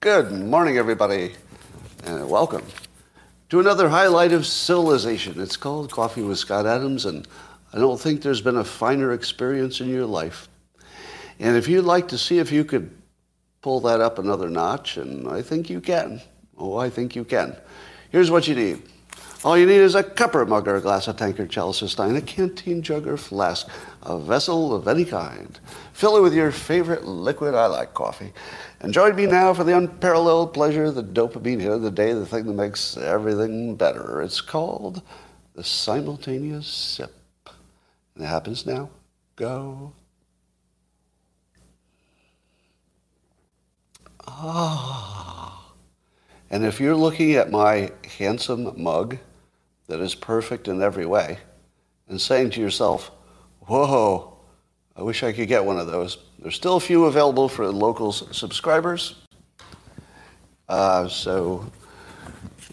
Good morning, everybody, and welcome to another highlight of civilization. It's called Coffee with Scott Adams, and I don't think there's been a finer experience in your life. And if you'd like to see if you could pull that up another notch, and I think you can. Oh, I think you can. Here's what you need. All you need is a cup or mug or a glass, a tankard, chalice, a stein, a canteen, jug, or flask, a vessel of any kind. Fill it with your favorite liquid. I like coffee. And join me now for the unparalleled pleasure, the dopamine hit of the day, the thing that makes everything better. It's called the simultaneous sip. And it happens now. Go. Ah. And if you're looking at my handsome mug that is perfect in every way and saying to yourself, whoa, I wish I could get one of those. There's still a few available for local subscribers. Uh, so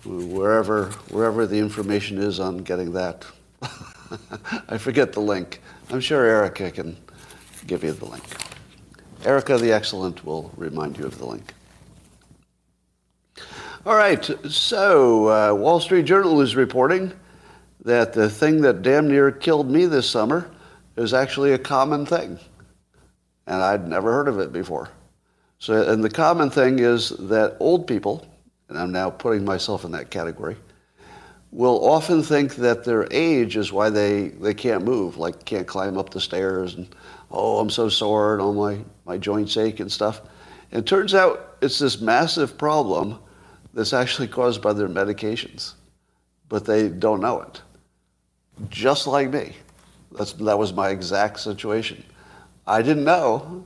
wherever, wherever the information is on getting that, I forget the link. I'm sure Erica can give you the link. Erica the Excellent will remind you of the link. All right, so uh, Wall Street Journal is reporting that the thing that damn near killed me this summer is actually a common thing. And I'd never heard of it before. So, and the common thing is that old people, and I'm now putting myself in that category, will often think that their age is why they, they can't move, like can't climb up the stairs and, oh, I'm so sore and all my, my joints ache and stuff. And it turns out it's this massive problem that's actually caused by their medications, but they don't know it. Just like me. That's, that was my exact situation. I didn't know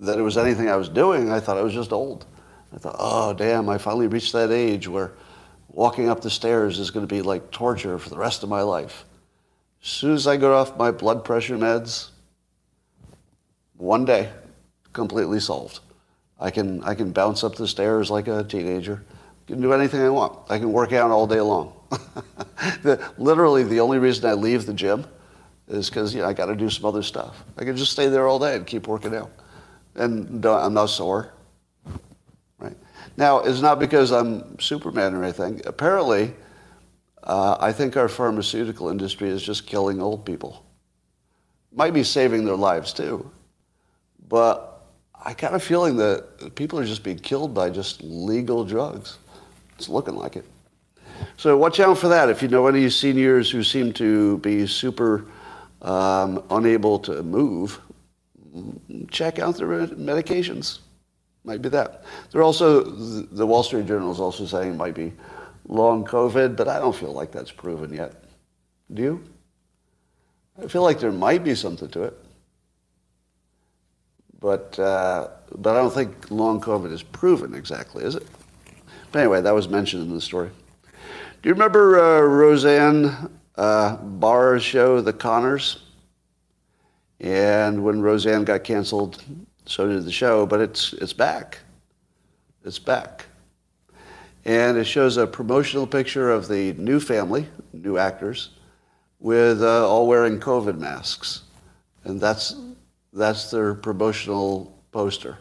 that it was anything I was doing. I thought I was just old. I thought, oh, damn, I finally reached that age where walking up the stairs is going to be like torture for the rest of my life. As soon as I got off my blood pressure meds, one day, completely solved. I can, I can bounce up the stairs like a teenager. I can do anything I want. I can work out all day long. the, literally, the only reason I leave the gym is because you know, I got to do some other stuff. I can just stay there all day and keep working out. And I'm not sore. Right now, it's not because I'm Superman or anything. Apparently, uh, I think our pharmaceutical industry is just killing old people. Might be saving their lives too. But I got a feeling that people are just being killed by just legal drugs. It's looking like it. So watch out for that. If you know any seniors who seem to be super um, unable to move, check out their medications. Might be that. They're also, the Wall Street Journal is also saying it might be long COVID, but I don't feel like that's proven yet. Do you? I feel like there might be something to it. But, uh, but I don't think long COVID is proven exactly, is it? But anyway, that was mentioned in the story. Do you remember uh, Roseanne uh, Barr's show, The Conners. And when Roseanne got canceled, so did the show, but it's, it's back. It's back. And it shows a promotional picture of the new family, new actors, with uh, all wearing COVID masks. And that's, that's their promotional poster.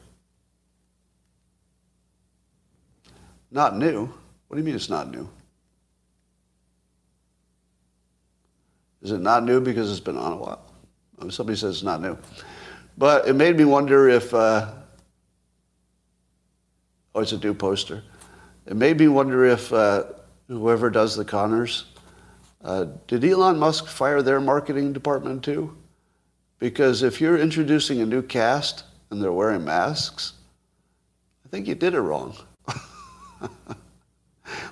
Not new. What do you mean it's not new? Is it not new because it's been on a while? Somebody says it's not new. But it made me wonder if, uh, oh, it's a new poster. It made me wonder if uh, whoever does the Conners, uh, did Elon Musk fire their marketing department too? Because if you're introducing a new cast and they're wearing masks, I think you did it wrong.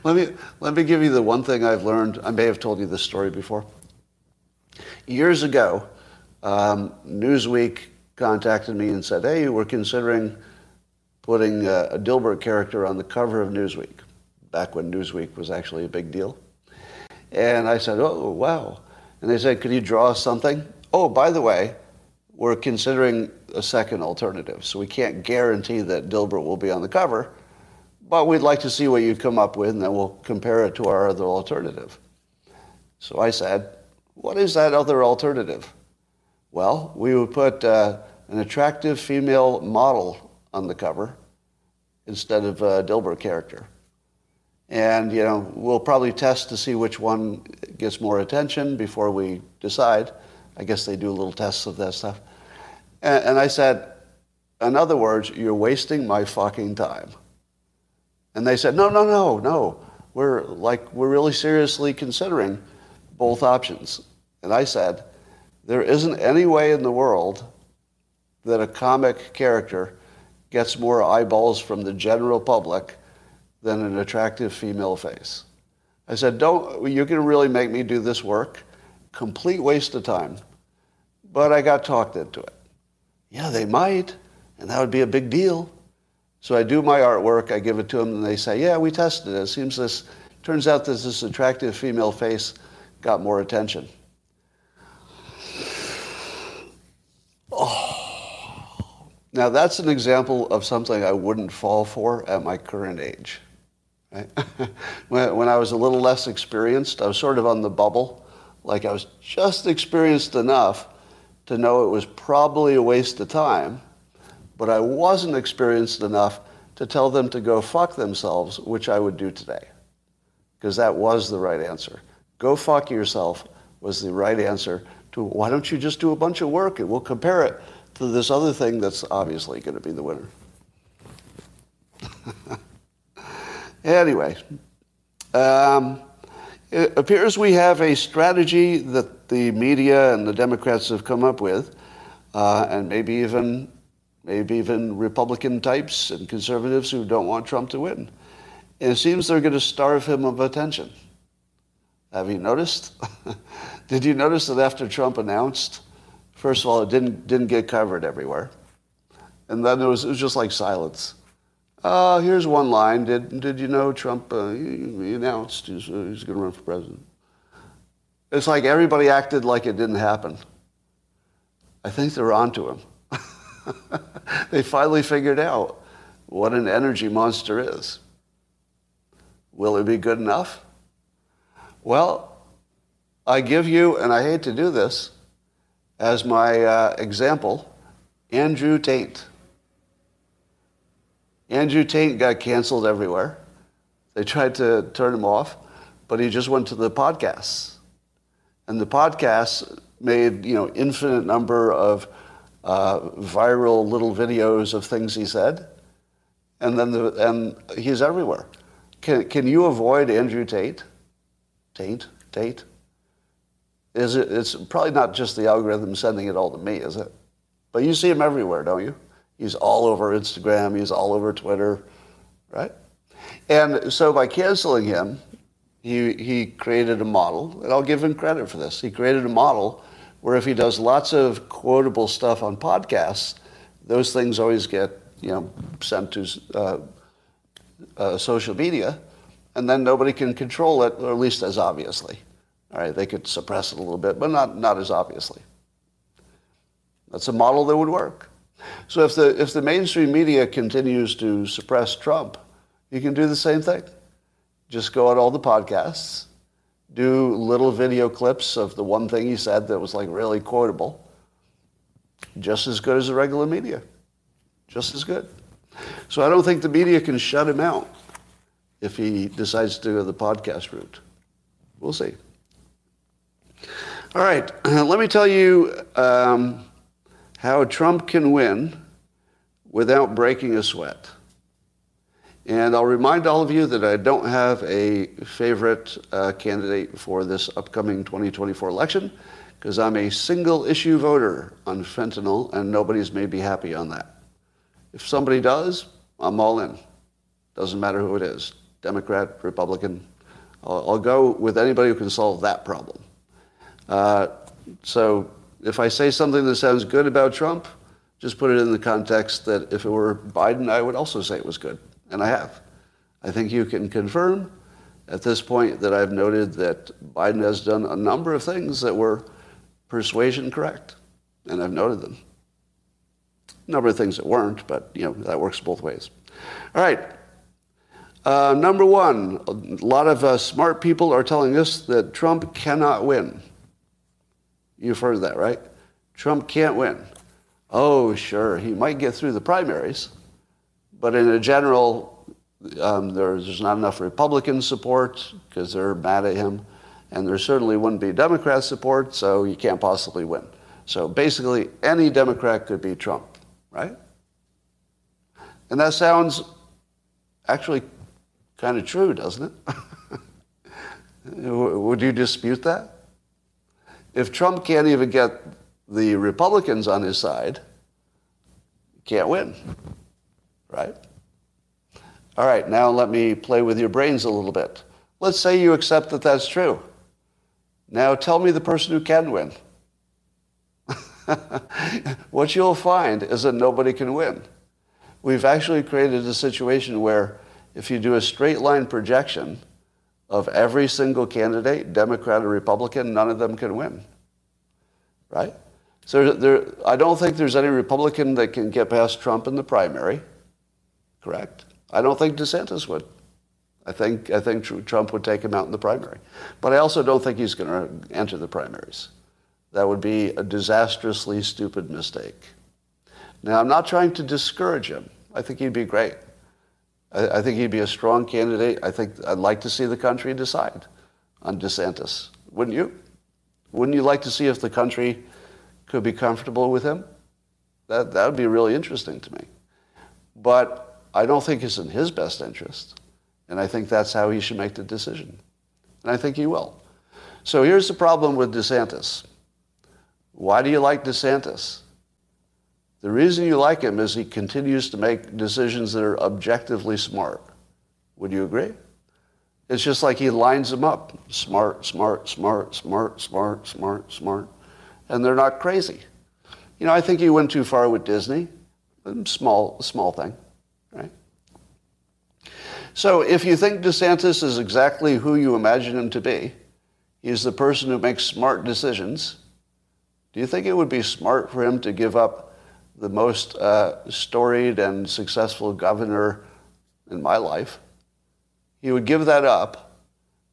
let, me, let me give you the one thing I've learned. I may have told you this story before. Years ago, um, Newsweek contacted me and said, hey, we're considering putting a, a Dilbert character on the cover of Newsweek, back when Newsweek was actually a big deal. And I said, oh, wow. And they said, could you draw something? Oh, by the way, we're considering a second alternative. So we can't guarantee that Dilbert will be on the cover, but we'd like to see what you come up with, and then we'll compare it to our other alternative. So I said, what is that other alternative? Well, we would put uh, an attractive female model on the cover instead of a Dilbert character. And, you know, we'll probably test to see which one gets more attention before we decide. I guess they do little tests of that stuff. And, and I said, in other words, you're wasting my fucking time. And they said, no, no, no, no. We're like, we're really seriously considering both options. And I said, there isn't any way in the world that a comic character gets more eyeballs from the general public than an attractive female face. I said, don't, you can really make me do this work. Complete waste of time. But I got talked into it. Yeah, they might, and that would be a big deal. So I do my artwork, I give it to them, and they say, yeah, we tested it. It seems this, turns out that this attractive female face got more attention. Oh. Now that's an example of something I wouldn't fall for at my current age. Right? when, when I was a little less experienced, I was sort of on the bubble. Like I was just experienced enough to know it was probably a waste of time, but I wasn't experienced enough to tell them to go fuck themselves, which I would do today. Because that was the right answer. Go fuck yourself was the right answer to why don't you just do a bunch of work and we'll compare it to this other thing that's obviously going to be the winner. Anyway, um, it appears we have a strategy that the media and the Democrats have come up with, uh, and maybe even maybe even Republican types and conservatives who don't want Trump to win. And it seems they're going to starve him of attention. Have you noticed? Did you notice that after Trump announced, first of all, it didn't didn't get covered everywhere, and then it was it was just like silence. Uh, here's one line. Did, did you know Trump, uh, he, announced he's, uh, he's going to run for president? It's like everybody acted like it didn't happen. I think they're onto him. they finally figured out what an energy monster is. Will it be good enough? Well, I give you, and I hate to do this, as my uh, example, Andrew Tate. Andrew Tate got canceled everywhere. They tried to turn him off, but he just went to the podcasts. And the podcasts made, you know, infinite number of uh, viral little videos of things he said. And then the, and he's everywhere. Can, can you avoid Andrew Tate? Tate? Tate? Is it, it's probably not just the algorithm sending it all to me, is it? But you see him everywhere, don't you? He's all over Instagram. He's all over Twitter, right? And so by canceling him, he, he created a model, and I'll give him credit for this. He created a model where if he does lots of quotable stuff on podcasts, those things always get you know sent to uh, uh, social media, and then nobody can control it, or at least as obviously. All right, they could suppress it a little bit, but not, not as obviously. That's a model that would work. So if the, if the mainstream media continues to suppress Trump, you can do the same thing. Just go on all the podcasts, do little video clips of the one thing he said that was like really quotable. Just as good as the regular media. Just as good. So I don't think the media can shut him out if he decides to go the podcast route. We'll see. All right, let me tell you um, how Trump can win without breaking a sweat. And I'll remind all of you that I don't have a favorite uh, candidate for this upcoming 2024 election because I'm a single issue voter on fentanyl and nobody's made me happy on that. If somebody does, I'm all in. Doesn't matter who it is Democrat, Republican. I'll, I'll go with anybody who can solve that problem. Uh, so if I say something that sounds good about Trump, just put it in the context that if it were Biden, I would also say it was good. And I have. I think you can confirm at this point that I've noted that Biden has done a number of things that were persuasion correct. And I've noted them. A number of things that weren't, but you know, that works both ways. All right. Uh, number one, a lot of uh, smart people are telling us that Trump cannot win. You've heard that, right? Trump can't win. Oh, sure, he might get through the primaries, but in a general, um, there's, there's not enough Republican support because they're mad at him, and there certainly wouldn't be Democrat support, so you can't possibly win. So basically, any Democrat could beat Trump, right? And that sounds actually kind of true, doesn't it? Would you dispute that? If Trump can't even get the Republicans on his side, he can't win, right? All right, now let me play with your brains a little bit. Let's say you accept that that's true. Now tell me the person who can win. what you'll find is that nobody can win. We've actually created a situation where if you do a straight line projection of every single candidate, Democrat or Republican, none of them can win. Right? So there, I don't think there's any Republican that can get past Trump in the primary. Correct? I don't think DeSantis would. I think, I think Trump would take him out in the primary. But I also don't think he's going to enter the primaries. That would be a disastrously stupid mistake. Now, I'm not trying to discourage him. I think he'd be great. I, I think he'd be a strong candidate. I think I'd like to see the country decide on DeSantis. Wouldn't you? Wouldn't you like to see if the country could be comfortable with him? That, that would be really interesting to me. But I don't think it's in his best interest. And I think that's how he should make the decision. And I think he will. So here's the problem with DeSantis. Why do you like DeSantis? The reason you like him is he continues to make decisions that are objectively smart. Would you agree? It's just like he lines them up. Smart, smart, smart, smart, smart, smart, smart. And they're not crazy. You know, I think he went too far with Disney. Small, small thing, right? So if you think DeSantis is exactly who you imagine him to be, he's the person who makes smart decisions, do you think it would be smart for him to give up the most uh, storied and successful governor in my life? He would give that up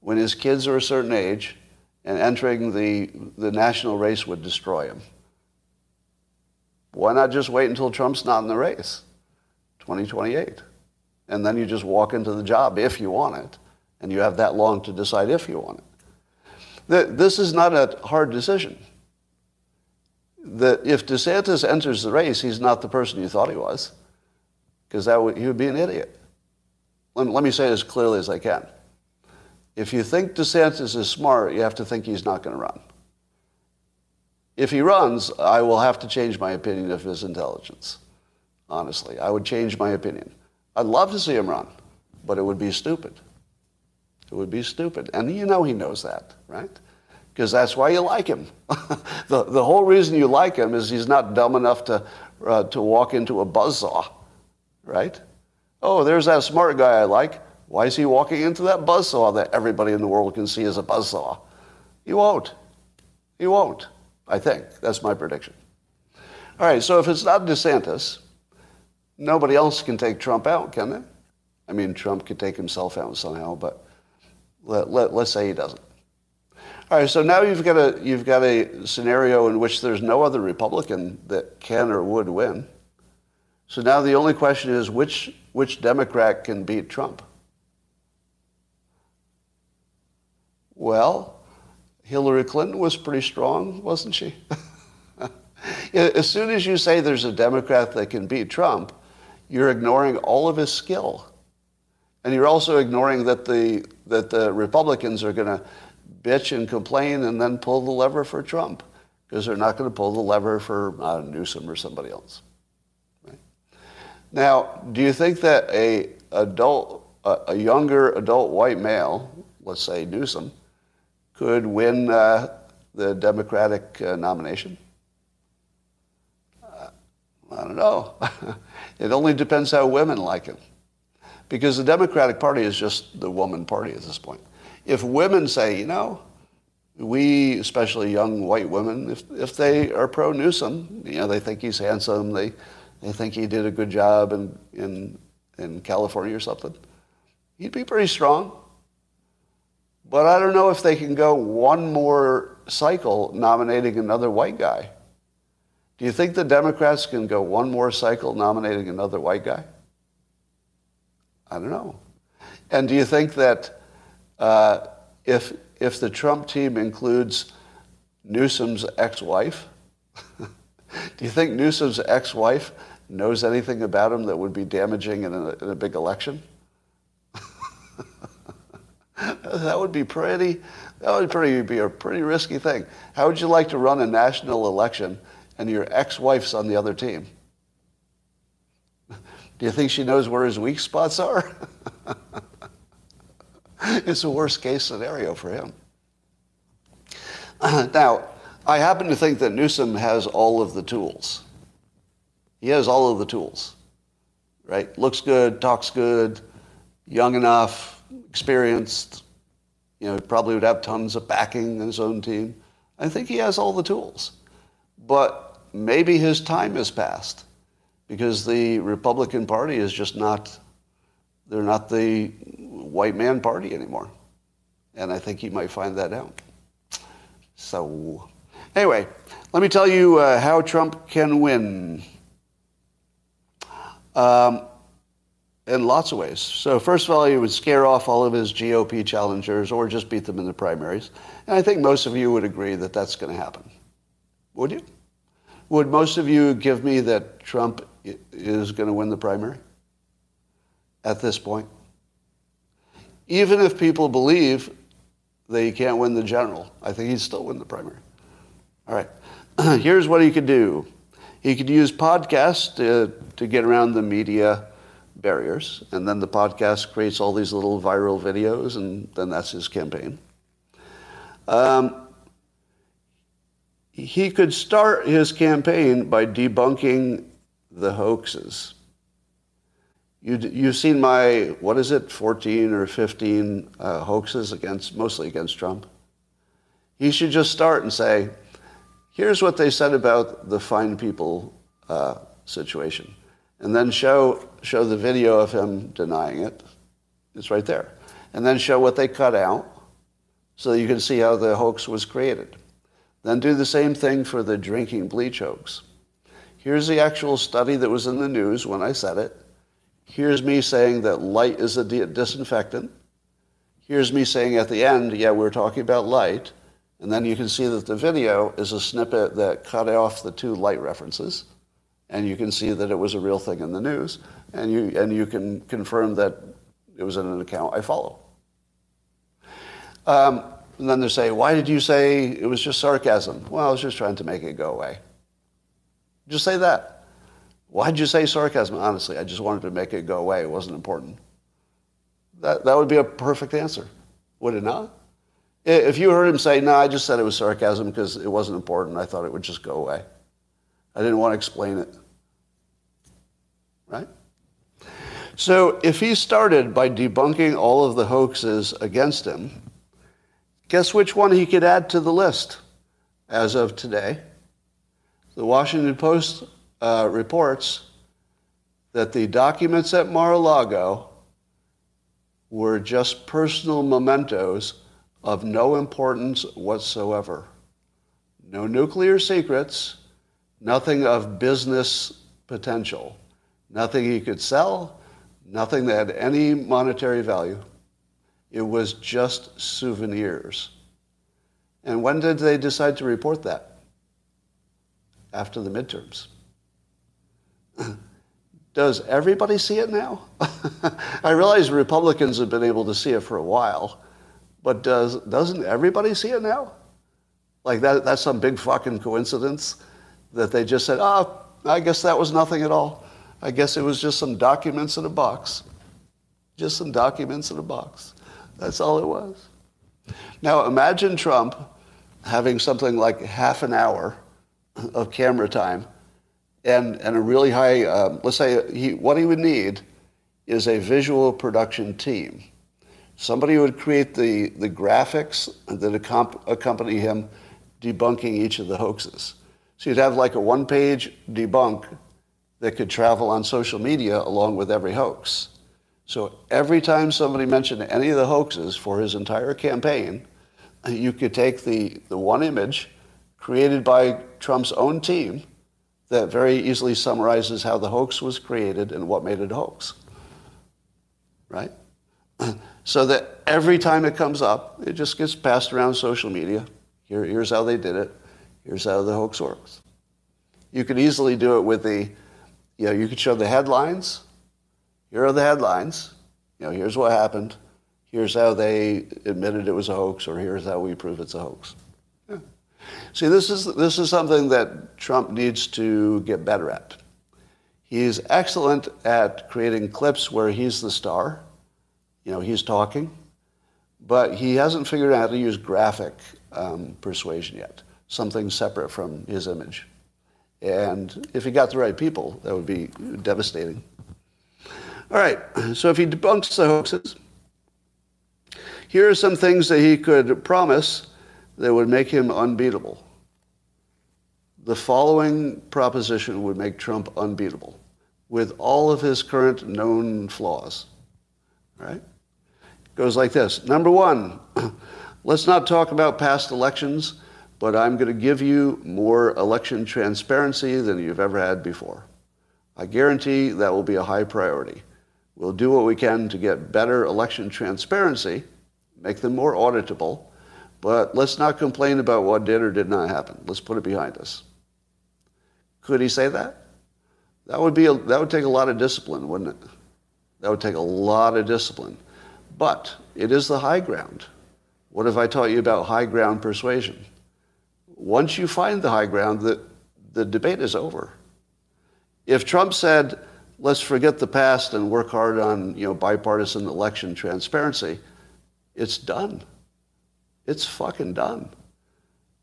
when his kids are a certain age and entering the, the national race would destroy him. Why not just wait until Trump's not in the race? 2028 and then you just walk into the job if you want it, and you have that long to decide if you want it. This is not a hard decision. That if DeSantis enters the race, he's not the person you thought he was, because that would, he would be an idiot. Let, let me say it as clearly as I can. If you think DeSantis is smart, you have to think he's not going to run. If he runs, I will have to change my opinion of his intelligence. Honestly, I would change my opinion. I'd love to see him run, but it would be stupid. It would be stupid. And you know he knows that, right? Because that's why you like him. the, the whole reason you like him is he's not dumb enough to, uh, to walk into a buzzsaw, right? Oh, there's that smart guy I like. Why is he walking into that buzzsaw that everybody in the world can see as a buzzsaw? He won't. He won't, I think. That's my prediction. All right, so if it's not DeSantis, Nobody else can take Trump out, can they? I mean, Trump could take himself out somehow, but let, let, let's say he doesn't. All right, so now you've got, a, you've got a scenario in which there's no other Republican that can or would win. So now the only question is which, which Democrat can beat Trump? Well, Hillary Clinton was pretty strong, wasn't she? as soon as you say there's a Democrat that can beat Trump, you're ignoring all of his skill. And you're also ignoring that the, that the Republicans are going to bitch and complain and then pull the lever for Trump because they're not going to pull the lever for uh, Newsom or somebody else. Right? Now, do you think that a adult, a, a younger adult white male, let's say Newsom, could win uh, the Democratic uh, nomination? I don't know. it only depends how women like him. Because the Democratic Party is just the woman party at this point. If women say, you know, we, especially young white women, if, if they are pro Newsom, you know, they think he's handsome, they, they think he did a good job in, in, in California or something, he'd be pretty strong. But I don't know if they can go one more cycle nominating another white guy. Do you think the Democrats can go one more cycle nominating another white guy? I don't know. And do you think that uh, if, if the Trump team includes Newsom's ex-wife, do you think Newsom's ex-wife knows anything about him that would be damaging in a, in a big election? that would be pretty, that would pretty, be a pretty risky thing. How would you like to run a national election and your ex-wife's on the other team? Do you think she knows where his weak spots are? it's a worst case scenario for him. now, I happen to think that Newsom has all of the tools. He has all of the tools, right? Looks good, talks good, young enough, experienced, you know, probably would have tons of backing in his own team. I think he has all the tools. But maybe his time has passed because the Republican Party is just not, they're not the white man party anymore. And I think he might find that out. So, anyway, let me tell you uh, how Trump can win. Um, in lots of ways. So first of all, he would scare off all of his GOP challengers or just beat them in the primaries. And I think most of you would agree that that's going to happen. Would you? Would most of you give me that Trump is going to win the primary at this point? Even if people believe that he can't win the general, I think he'd still win the primary. All right. Here's what he could do. He could use podcasts to, to get around the media barriers, and then the podcast creates all these little viral videos, and then that's his campaign. Um, he could start his campaign by debunking the hoaxes. You, you've seen my, what is it, 14 or 15 uh, hoaxes against, mostly against Trump. He should just start and say, here's what they said about the fine people uh, situation and then show, show the video of him denying it. It's right there. And then show what they cut out so you can see how the hoax was created. Then do the same thing for the drinking bleach hoax. Here's the actual study that was in the news when I said it. Here's me saying that light is a disinfectant. Here's me saying at the end, yeah, we're talking about light. And then you can see that the video is a snippet that cut off the two light references and you can see that it was a real thing in the news, and you, and you can confirm that it was in an account I follow. Um, and then they say, why did you say it was just sarcasm? Well, I was just trying to make it go away. Just say that. Why did you say sarcasm? Honestly, I just wanted to make it go away. It wasn't important. That, that would be a perfect answer, would it not? If you heard him say, no, I just said it was sarcasm because it wasn't important, I thought it would just go away. I didn't want to explain it. Right? So if he started by debunking all of the hoaxes against him, guess which one he could add to the list as of today? The Washington Post uh, reports that the documents at Mar-a-Lago were just personal mementos of no importance whatsoever. No nuclear secrets, nothing of business potential, nothing he could sell, nothing that had any monetary value. It was just souvenirs. And when did they decide to report that? After the midterms. Does everybody see it now? I realize Republicans have been able to see it for a while, but does, doesn't everybody see it now? Like that, that's some big fucking coincidence that they just said, oh, I guess that was nothing at all. I guess it was just some documents in a box. Just some documents in a box. That's all it was. Now imagine Trump having something like half an hour of camera time and, and a really high, um, let's say he, what he would need is a visual production team. Somebody would create the, the graphics that accompany him debunking each of the hoaxes. So you'd have like a one page debunk that could travel on social media along with every hoax. So every time somebody mentioned any of the hoaxes for his entire campaign, you could take the, the one image created by Trump's own team that very easily summarizes how the hoax was created and what made it a hoax. Right? So that every time it comes up, it just gets passed around social media. Here, here's how they did it. Here's how the hoax works. You could easily do it with the, you know, you could show the headlines. Here are the headlines. You know, here's what happened. Here's how they admitted it was a hoax, or here's how we prove it's a hoax. See, this is, this is something that Trump needs to get better at. He's excellent at creating clips where he's the star. You know, he's talking, but he hasn't figured out how to use graphic um, persuasion yet, something separate from his image. And if he got the right people, that would be devastating. All right, so if he debunks the hoaxes, here are some things that he could promise that would make him unbeatable. The following proposition would make Trump unbeatable with all of his current known flaws. Right? It goes like this. Number one, let's not talk about past elections, but I'm going to give you more election transparency than you've ever had before. I guarantee that will be a high priority. We'll do what we can to get better election transparency, make them more auditable, but let's not complain about what did or did not happen. Let's put it behind us. Could he say that? That would, be a, that would take a lot of discipline, wouldn't it? That would take a lot of discipline. But it is the high ground. What have I taught you about high ground persuasion? Once you find the high ground, the, the debate is over. If Trump said, let's forget the past and work hard on you know, bipartisan election transparency, it's done. It's fucking done.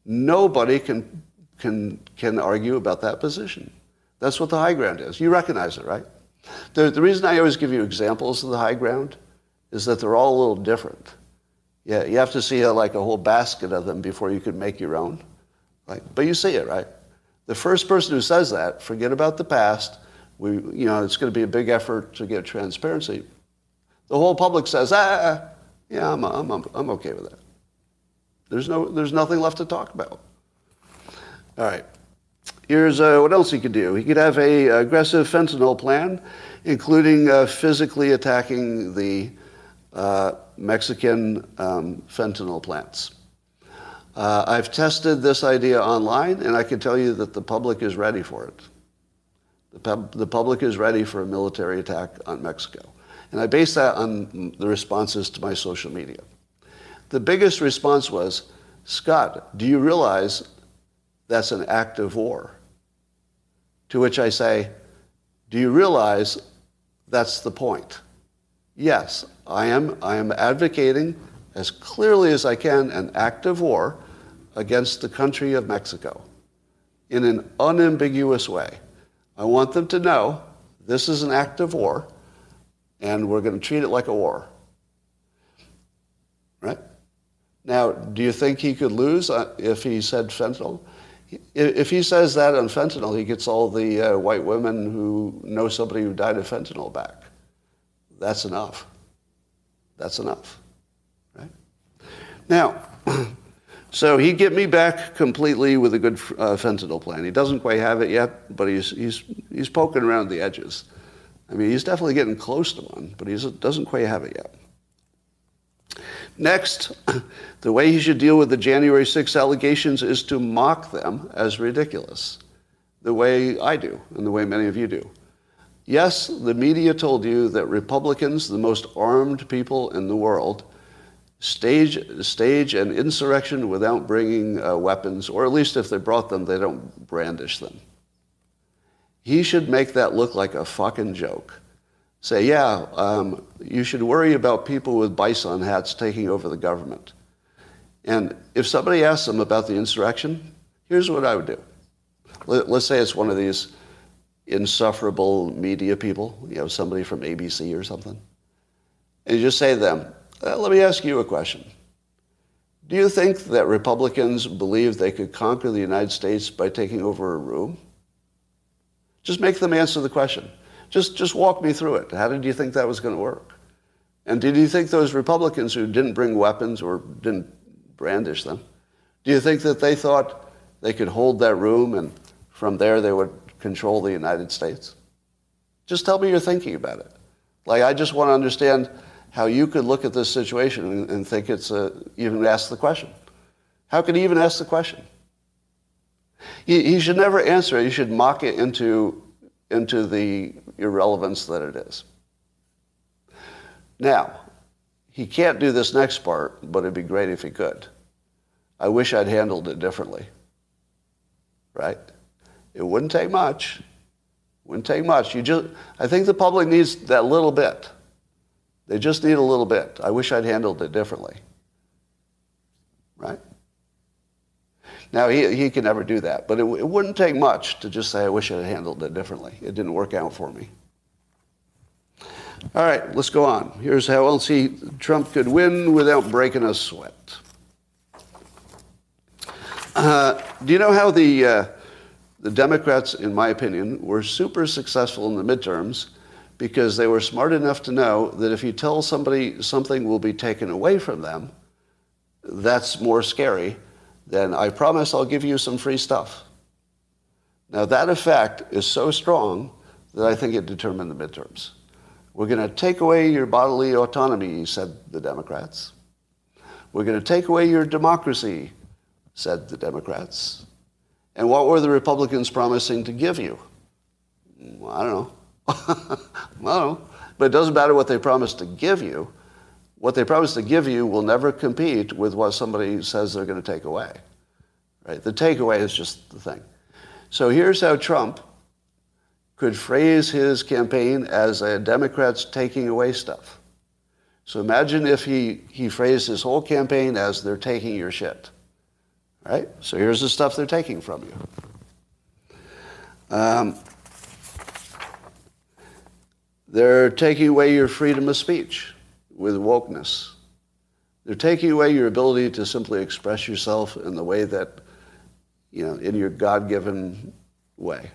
Nobody can, can, can argue about that position. That's what the high ground is. You recognize it, right? The, the reason I always give you examples of the high ground is that they're all a little different. Yeah, you have to see a, like a whole basket of them before you can make your own. Right? But you see it, right? The first person who says that, forget about the past. We, you know, it's going to be a big effort to get transparency. The whole public says, ah, ah, ah. yeah, I'm, I'm, I'm okay with that. There's, no, there's nothing left to talk about. All right. Here's uh, what else he could do. He could have a aggressive fentanyl plan, including uh, physically attacking the uh, Mexican um, fentanyl plants. Uh, I've tested this idea online, and I can tell you that the public is ready for it. The, pub- the public is ready for a military attack on Mexico. And I base that on the responses to my social media. The biggest response was, Scott, do you realize that's an act of war? To which I say, do you realize that's the point? Yes, I am, I am advocating as clearly as I can an act of war against the country of Mexico in an unambiguous way. I want them to know this is an act of war and we're going to treat it like a war. Right? Now, do you think he could lose uh, if he said fentanyl? If he says that on fentanyl, he gets all the uh, white women who know somebody who died of fentanyl back. That's enough. That's enough. Right? Now, so he'd get me back completely with a good uh, fentanyl plan. He doesn't quite have it yet, but he's, he's, he's poking around the edges. I mean, he's definitely getting close to one, but he doesn't quite have it yet. Next, the way he should deal with the January 6 allegations is to mock them as ridiculous, the way I do and the way many of you do. Yes, the media told you that Republicans, the most armed people in the world, stage, stage an insurrection without bringing uh, weapons, or at least if they brought them, they don't brandish them. He should make that look like a fucking joke say, yeah, um, you should worry about people with bison hats taking over the government. And if somebody asks them about the insurrection, here's what I would do. Let, us say it's one of these insufferable media people, you know, somebody from ABC or something. And you just say to them, uh, let me ask you a question. Do you think that Republicans believe they could conquer the United States by taking over a room? Just make them answer the question. Just, just walk me through it. How did you think that was going to work? And did you think those Republicans who didn't bring weapons or didn't brandish them, do you think that they thought they could hold that room and from there they would control the United States? Just tell me you're thinking about it. Like, I just want to understand how you could look at this situation and, and think it's a, even ask the question. How could he even ask the question? He, he should never answer it. He should mock it into, into the irrelevance that it is. Now, he can't do this next part, but it'd be great if he could. I wish I'd handled it differently. Right? It wouldn't take much. Wouldn't take much. You just, I think the public needs that little bit. They just need a little bit. I wish I'd handled it differently. Right? Now, he, he can never do that, but it, it wouldn't take much to just say, I wish I'd handled it differently. It didn't work out for me. All right, let's go on. Here's how else he, Trump could win without breaking a sweat. Uh, do you know how the, uh, the Democrats, in my opinion, were super successful in the midterms because they were smart enough to know that if you tell somebody something will be taken away from them, that's more scary than I promise I'll give you some free stuff. Now, that effect is so strong that I think it determined the midterms. We're going to take away your bodily autonomy, said the Democrats. We're going to take away your democracy, said the Democrats. And what were the Republicans promising to give you? I don't know. I don't know. But it doesn't matter what they promised to give you. What they promise to give you will never compete with what somebody says they're going to take away. Right? The takeaway is just the thing. So here's how Trump could phrase his campaign as a Democrats taking away stuff. So imagine if he, he phrased his whole campaign as they're taking your shit. Right? So here's the stuff they're taking from you. Um, they're taking away your freedom of speech with wokeness. They're taking away your ability to simply express yourself in the way that, you know, in your God given way.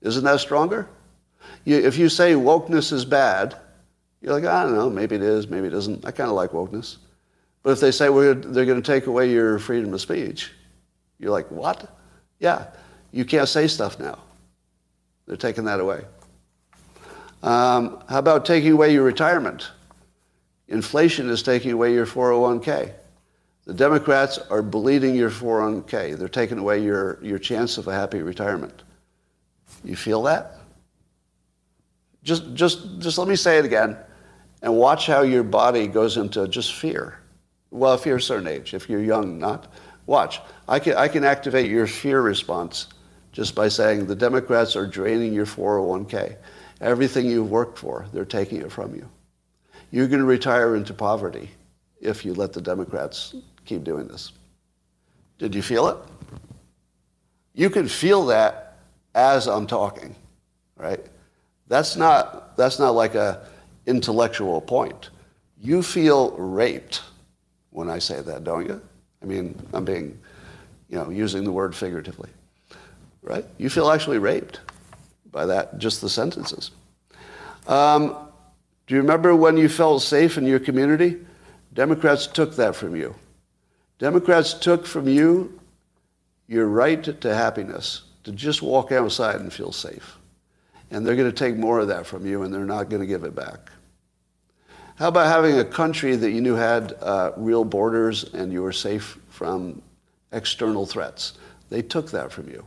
Isn't that stronger? You, if you say wokeness is bad, you're like, I don't know, maybe it is, maybe it isn't. I kind of like wokeness. But if they say they're going to take away your freedom of speech, you're like, what? Yeah, you can't say stuff now. They're taking that away. Um, how about taking away your retirement? Inflation is taking away your 401k. The Democrats are bleeding your 401k. They're taking away your, your chance of a happy retirement. You feel that? Just, just, just let me say it again and watch how your body goes into just fear. Well, if you're a certain age, if you're young, not. Watch. I can, I can activate your fear response just by saying the Democrats are draining your 401k. Everything you've worked for, they're taking it from you. You're going to retire into poverty if you let the Democrats keep doing this. Did you feel it? You can feel that as I'm talking, right? That's not, that's not like a intellectual point. You feel raped when I say that, don't you? I mean, I'm being, you know, using the word figuratively, right? You feel actually raped by that, just the sentences. Um, do you remember when you felt safe in your community? Democrats took that from you. Democrats took from you your right to happiness, to just walk outside and feel safe. And they're going to take more of that from you, and they're not going to give it back. How about having a country that you knew had uh, real borders and you were safe from external threats? They took that from you.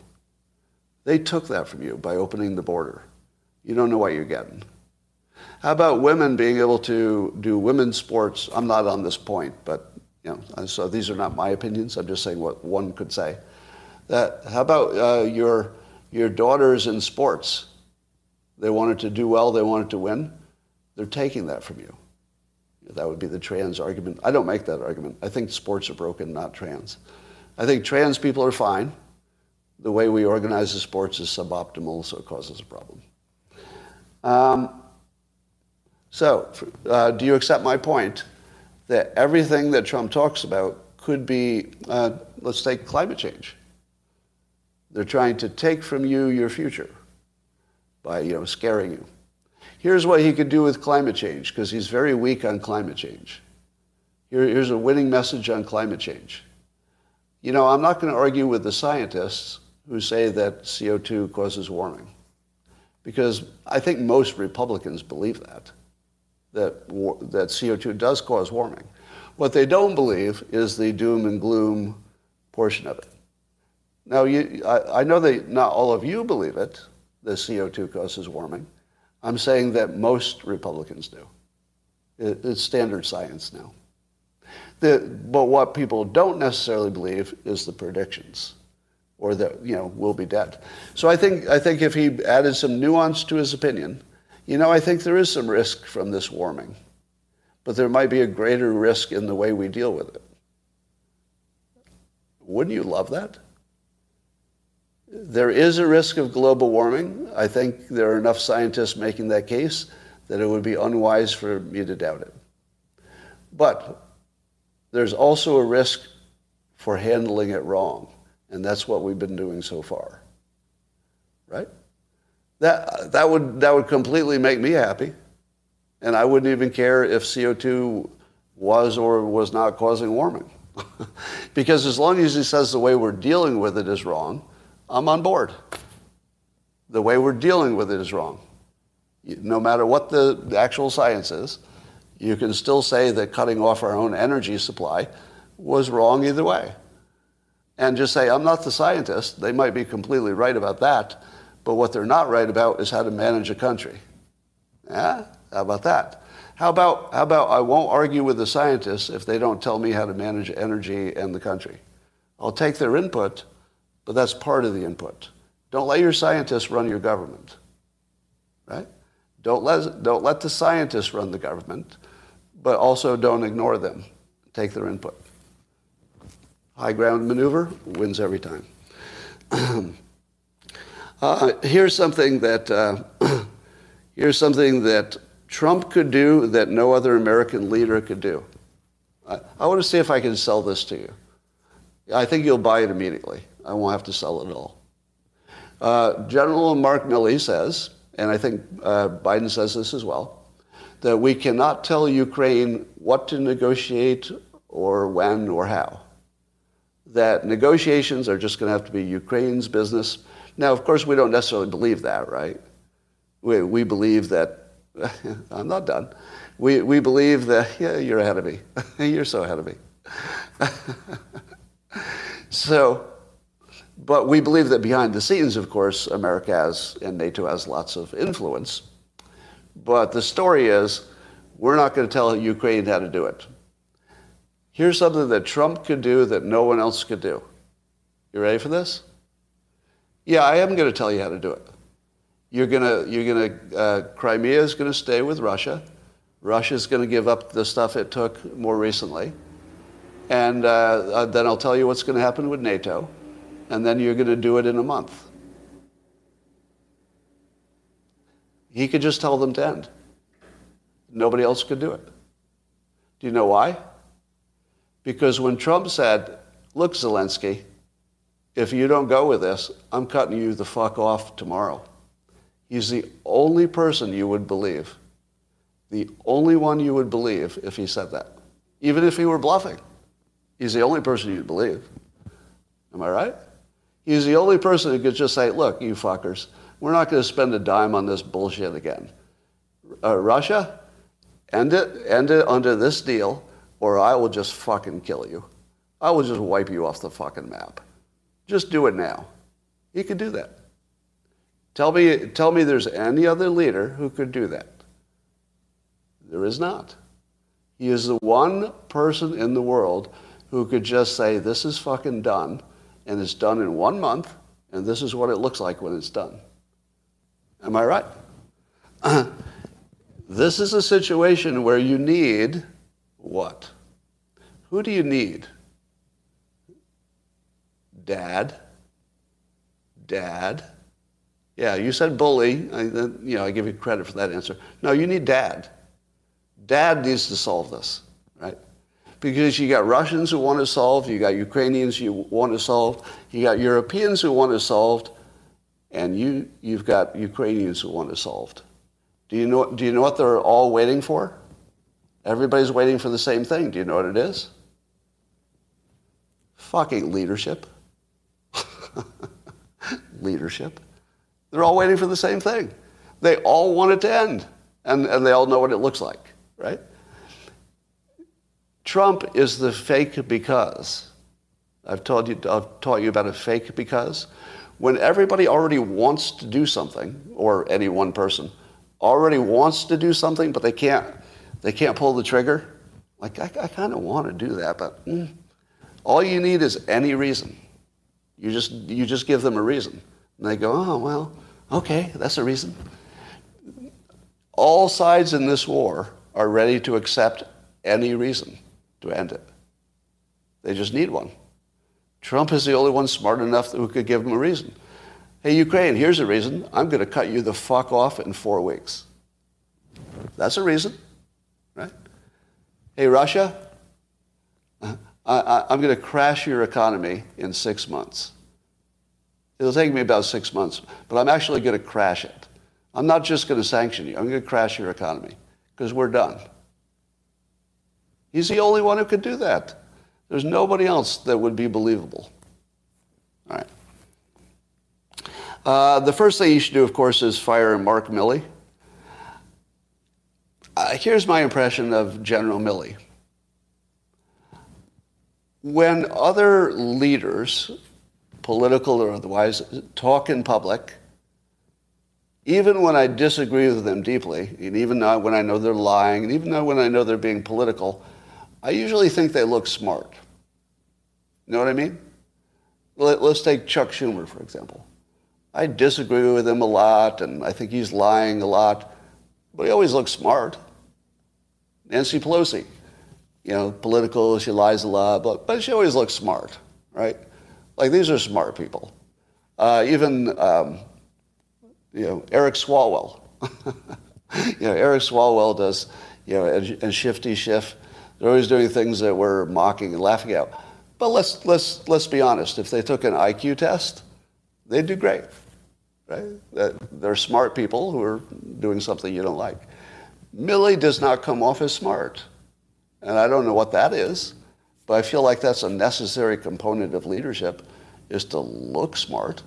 They took that from you by opening the border. You don't know what you're getting. How about women being able to do women's sports? I'm not on this point, but you know, so these are not my opinions. I'm just saying what one could say. That how about uh, your your daughters in sports? They wanted to do well. They wanted to win. They're taking that from you. That would be the trans argument. I don't make that argument. I think sports are broken, not trans. I think trans people are fine the way we organize the sports is suboptimal, so it causes a problem. Um, so, uh, do you accept my point that everything that Trump talks about could be, uh, let's take climate change. They're trying to take from you your future by, you know, scaring you. Here's what he could do with climate change, because he's very weak on climate change. Here, here's a winning message on climate change. You know, I'm not going to argue with the scientists who say that CO2 causes warming. Because I think most Republicans believe that, that, that CO2 does cause warming. What they don't believe is the doom and gloom portion of it. Now, you, I, I know that not all of you believe it, that CO2 causes warming. I'm saying that most Republicans do. It, it's standard science now. The, but what people don't necessarily believe is the predictions or that you know we'll be dead. So I think I think if he added some nuance to his opinion, you know, I think there is some risk from this warming, but there might be a greater risk in the way we deal with it. Wouldn't you love that? There is a risk of global warming. I think there are enough scientists making that case that it would be unwise for me to doubt it. But there's also a risk for handling it wrong, and that's what we've been doing so far. Right? That, that, would, that would completely make me happy, and I wouldn't even care if CO2 was or was not causing warming. because as long as he says the way we're dealing with it is wrong, I'm on board. The way we're dealing with it is wrong. No matter what the actual science is, you can still say that cutting off our own energy supply was wrong either way. And just say, I'm not the scientist. They might be completely right about that, but what they're not right about is how to manage a country. Yeah? How about that? How about, how about I won't argue with the scientists if they don't tell me how to manage energy and the country? I'll take their input, but that's part of the input. Don't let your scientists run your government, right? Don't let, don't let the scientists run the government, but also don't ignore them. Take their input. High ground maneuver wins every time. uh, here's something that uh, here's something that Trump could do that no other American leader could do. I, I want to see if I can sell this to you. I think you'll buy it immediately. I won't have to sell it at all. Uh, General Mark Milley says and I think uh, Biden says this as well, that we cannot tell Ukraine what to negotiate or when or how. That negotiations are just going to have to be Ukraine's business. Now, of course, we don't necessarily believe that, right? We, we believe that, I'm not done. We, we believe that, yeah, you're ahead of me. you're so ahead of me. so, but we believe that behind the scenes, of course, America has and NATO has lots of influence. But the story is, we're not going to tell Ukraine how to do it. Here's something that Trump could do that no one else could do. You ready for this? Yeah, I am going to tell you how to do it. You're going to, you're going to, uh, Crimea is going to stay with Russia. Russia is going to give up the stuff it took more recently. And uh, uh then I'll tell you what's going to happen with NATO and then you're going to do it in a month. He could just tell them to end. Nobody else could do it. Do you know why? Because when Trump said, Look, Zelensky, if you don't go with this, I'm cutting you the fuck off tomorrow. He's the only person you would believe. The only one you would believe if he said that. Even if he were bluffing. He's the only person you'd believe. Am I right? He's the only person who could just say, look, you fuckers, we're not going to spend a dime on this bullshit again. Uh, Russia, end it, end it under this deal, or I will just fucking kill you. I will just wipe you off the fucking map. Just do it now. He could do that. Tell me, tell me there's any other leader who could do that. There is not. He is the one person in the world who could just say, this is fucking done and it's done in one month, and this is what it looks like when it's done. Am I right? this is a situation where you need what? Who do you need? Dad? Dad? Yeah, you said bully. I, you know, I give you credit for that answer. No, you need dad. Dad needs to solve this, right? because you got Russians who want it solved, you got Ukrainians who want it solved, you got Europeans who want it solved, and you, you've got Ukrainians who want it solved. Do you, know, do you know what they're all waiting for? Everybody's waiting for the same thing. Do you know what it is? Fucking leadership. leadership. They're all waiting for the same thing. They all want it to end, and, and they all know what it looks like, right? Trump is the fake because. I've told you, I've taught you about a fake because. When everybody already wants to do something, or any one person already wants to do something, but they can't, they can't pull the trigger. Like I, I kind of want to do that, but mm, all you need is any reason. You just, you just give them a reason, and they go, oh well, okay, that's a reason. All sides in this war are ready to accept any reason to end it. They just need one. Trump is the only one smart enough who could give them a reason. Hey, Ukraine, here's a reason. I'm going to cut you the fuck off in four weeks. That's a reason, right? Hey, Russia, I, am going to crash your economy in six months. It'll take me about six months, but I'm actually going to crash it. I'm not just going to sanction you. I'm going to crash your economy because we're done. He's the only one who could do that. There's nobody else that would be believable. All right. Uh, the first thing you should do, of course, is fire Mark Milley. Uh, here's my impression of General Milley. When other leaders, political or otherwise, talk in public, even when I disagree with them deeply, and even when I know they're lying, and even when I know they're being political, I usually think they look smart. You know what I mean? Let, us take Chuck Schumer, for example. I disagree with him a lot, and I think he's lying a lot, but he always looks smart. Nancy Pelosi, you know, political, she lies a lot, but, but she always looks smart, right? Like these are smart people. Uh, even, um, you know, Eric Swalwell. you know, Eric Swalwell does, you know, and, and Shifty Schiff they're always doing things that we're mocking and laughing at. But let's, let's, let's be honest. If they took an IQ test, they'd do great. Right? They're smart people who are doing something you don't like. Milley does not come off as smart. And I don't know what that is, but I feel like that's a necessary component of leadership is to look smart.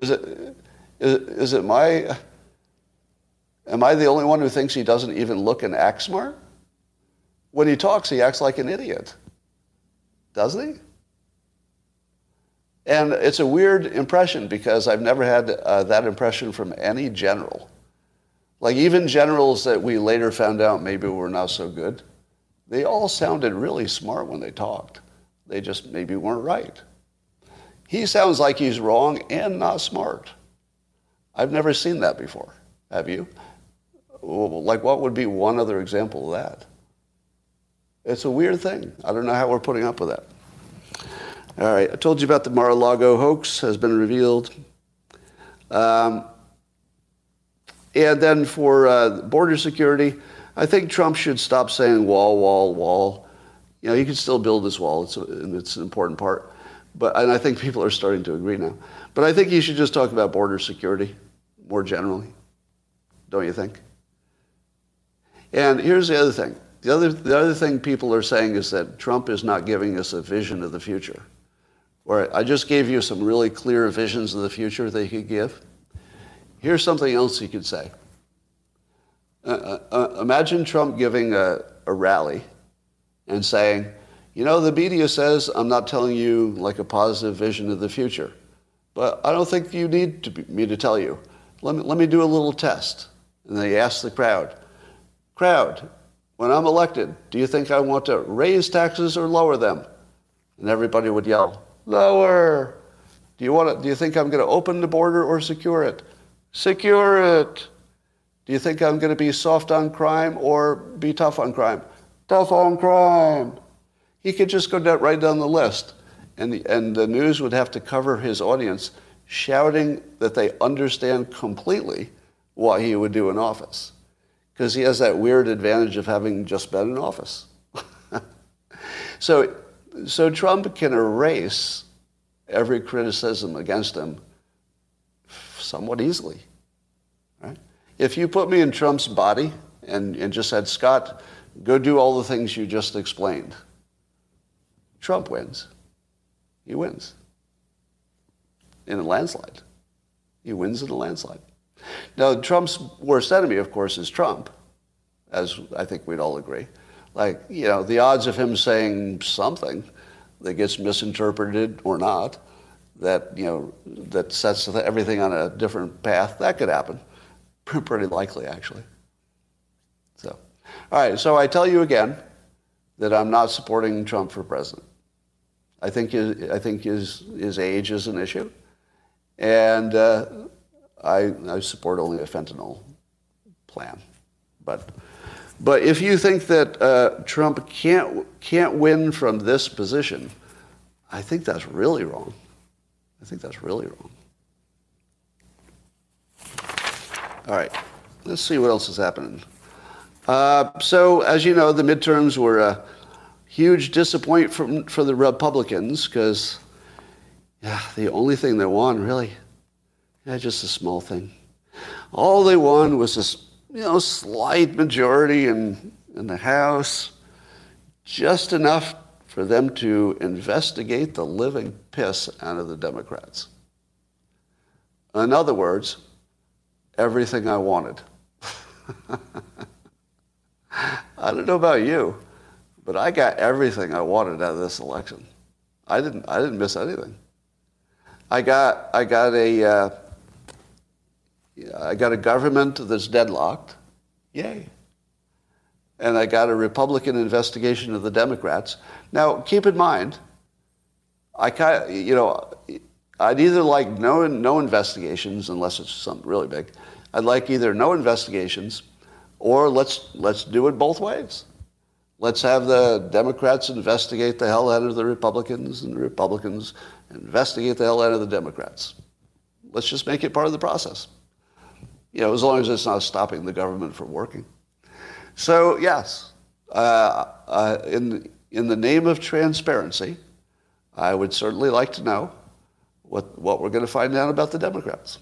Is it, is, is it my, am I the only one who thinks he doesn't even look and act smart? When he talks, he acts like an idiot. Doesn't he? And it's a weird impression because I've never had uh, that impression from any general. Like even generals that we later found out maybe were not so good, they all sounded really smart when they talked. They just maybe weren't right. He sounds like he's wrong and not smart. I've never seen that before. Have you? Like what would be one other example of that? It's a weird thing. I don't know how we're putting up with that. All right, I told you about the Mar-a-Lago hoax has been revealed. Um, and then for uh, border security, I think Trump should stop saying wall, wall, wall. You know, he can still build this wall. It's, a, it's an important part. But, and I think people are starting to agree now. But I think you should just talk about border security more generally. Don't you think? And here's the other thing. The other, the other thing people are saying is that Trump is not giving us a vision of the future. Or I just gave you some really clear visions of the future he could give. Here's something else he could say. Uh, uh, uh, imagine Trump giving a, a rally and saying, you know, the media says I'm not telling you like a positive vision of the future, but I don't think you need to be, me to tell you. Let me, let me do a little test. And they ask the crowd, crowd, when I'm elected, do you think I want to raise taxes or lower them? And everybody would yell, lower. Do you, want to, do you think I'm going to open the border or secure it? Secure it. Do you think I'm going to be soft on crime or be tough on crime? Tough on crime. He could just go down, right down the list. And the, and the news would have to cover his audience shouting that they understand completely what he would do in office because he has that weird advantage of having just been in office. so, so Trump can erase every criticism against him somewhat easily. Right? If you put me in Trump's body and, and just said, Scott, go do all the things you just explained, Trump wins. He wins. in a landslide. He wins in a landslide. Now, Trump's worst enemy, of course, is Trump, as I think we'd all agree. Like, you know, the odds of him saying something that gets misinterpreted or not, that, you know, that sets everything on a different path, that could happen. Pretty likely, actually. So, all right, so I tell you again that I'm not supporting Trump for president. I think his, I think his, his age is an issue. And uh, I, I support only a fentanyl plan. But, but if you think that uh, Trump can't, can't win from this position, I think that's really wrong. I think that's really wrong. All right, let's see what else is happening. Uh, so, as you know, the midterms were a huge disappointment for, for the Republicans because, yeah, the only thing they won really yeah, just a small thing. All they won was this, you know, slight majority in, in the House, just enough for them to investigate the living piss out of the Democrats. In other words, everything I wanted. I don't know about you, but I got everything I wanted out of this election. I didn't, I didn't miss anything. I got, I got a, uh, I got a government that's deadlocked. Yay. And I got a Republican investigation of the Democrats. Now, keep in mind, I kind you know, I'd either like no, no investigations unless it's something really big. I'd like either no investigations or let's, let's do it both ways. Let's have the Democrats investigate the hell out of the Republicans and the Republicans investigate the hell out of the Democrats. Let's just make it part of the process you know, as long as it's not stopping the government from working. So yes, uh, uh, in in the name of transparency, I would certainly like to know what what we're going to find out about the Democrats.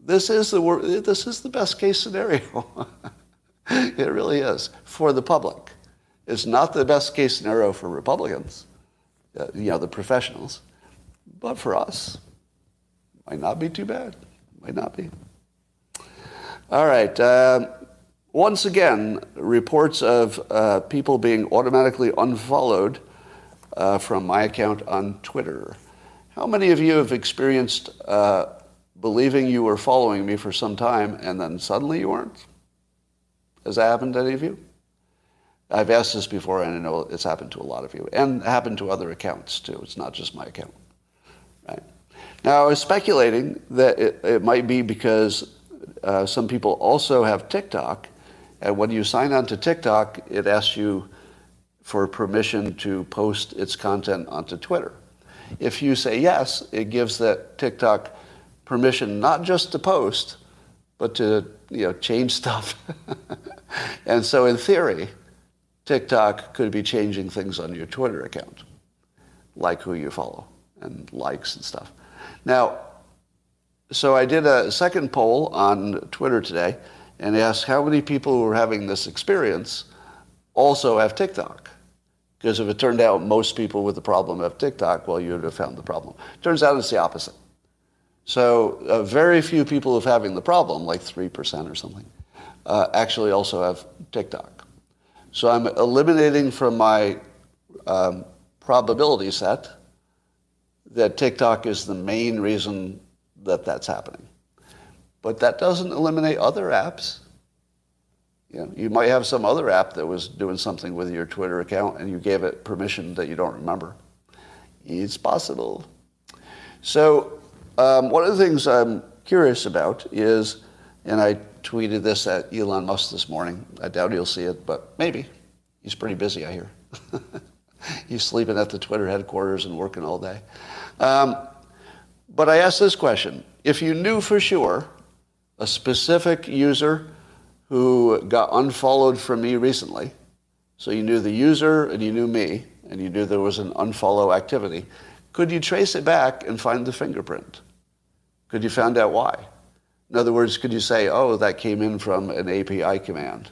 This is the this is the best case scenario. it really is for the public. It's not the best case scenario for Republicans, uh, you know, the professionals, but for us, might not be too bad. Might not be. All right. Uh, once again, reports of uh, people being automatically unfollowed uh, from my account on Twitter. How many of you have experienced uh, believing you were following me for some time and then suddenly you weren't? Has that happened to any of you? I've asked this before, and I know it's happened to a lot of you, and happened to other accounts too. It's not just my account. Right? Now, I was speculating that it, it might be because uh, some people also have TikTok. And when you sign on to TikTok, it asks you for permission to post its content onto Twitter. If you say yes, it gives that TikTok permission not just to post, but to you know change stuff. and so in theory, TikTok could be changing things on your Twitter account, like who you follow and likes and stuff. Now, so I did a second poll on Twitter today and asked how many people who are having this experience also have TikTok. Because if it turned out most people with the problem have TikTok, well, you would have found the problem. Turns out it's the opposite. So uh, very few people of having the problem, like 3% or something, uh, actually also have TikTok. So I'm eliminating from my um, probability set that TikTok is the main reason that that's happening. But that doesn't eliminate other apps. You, know, you might have some other app that was doing something with your Twitter account and you gave it permission that you don't remember. It's possible. So um, one of the things I'm curious about is, and I tweeted this at Elon Musk this morning. I doubt he'll see it, but maybe. He's pretty busy, I hear. He's sleeping at the Twitter headquarters and working all day. Um, but I asked this question. If you knew for sure a specific user who got unfollowed from me recently, so you knew the user and you knew me, and you knew there was an unfollow activity, could you trace it back and find the fingerprint? Could you find out why? In other words, could you say, oh, that came in from an API command?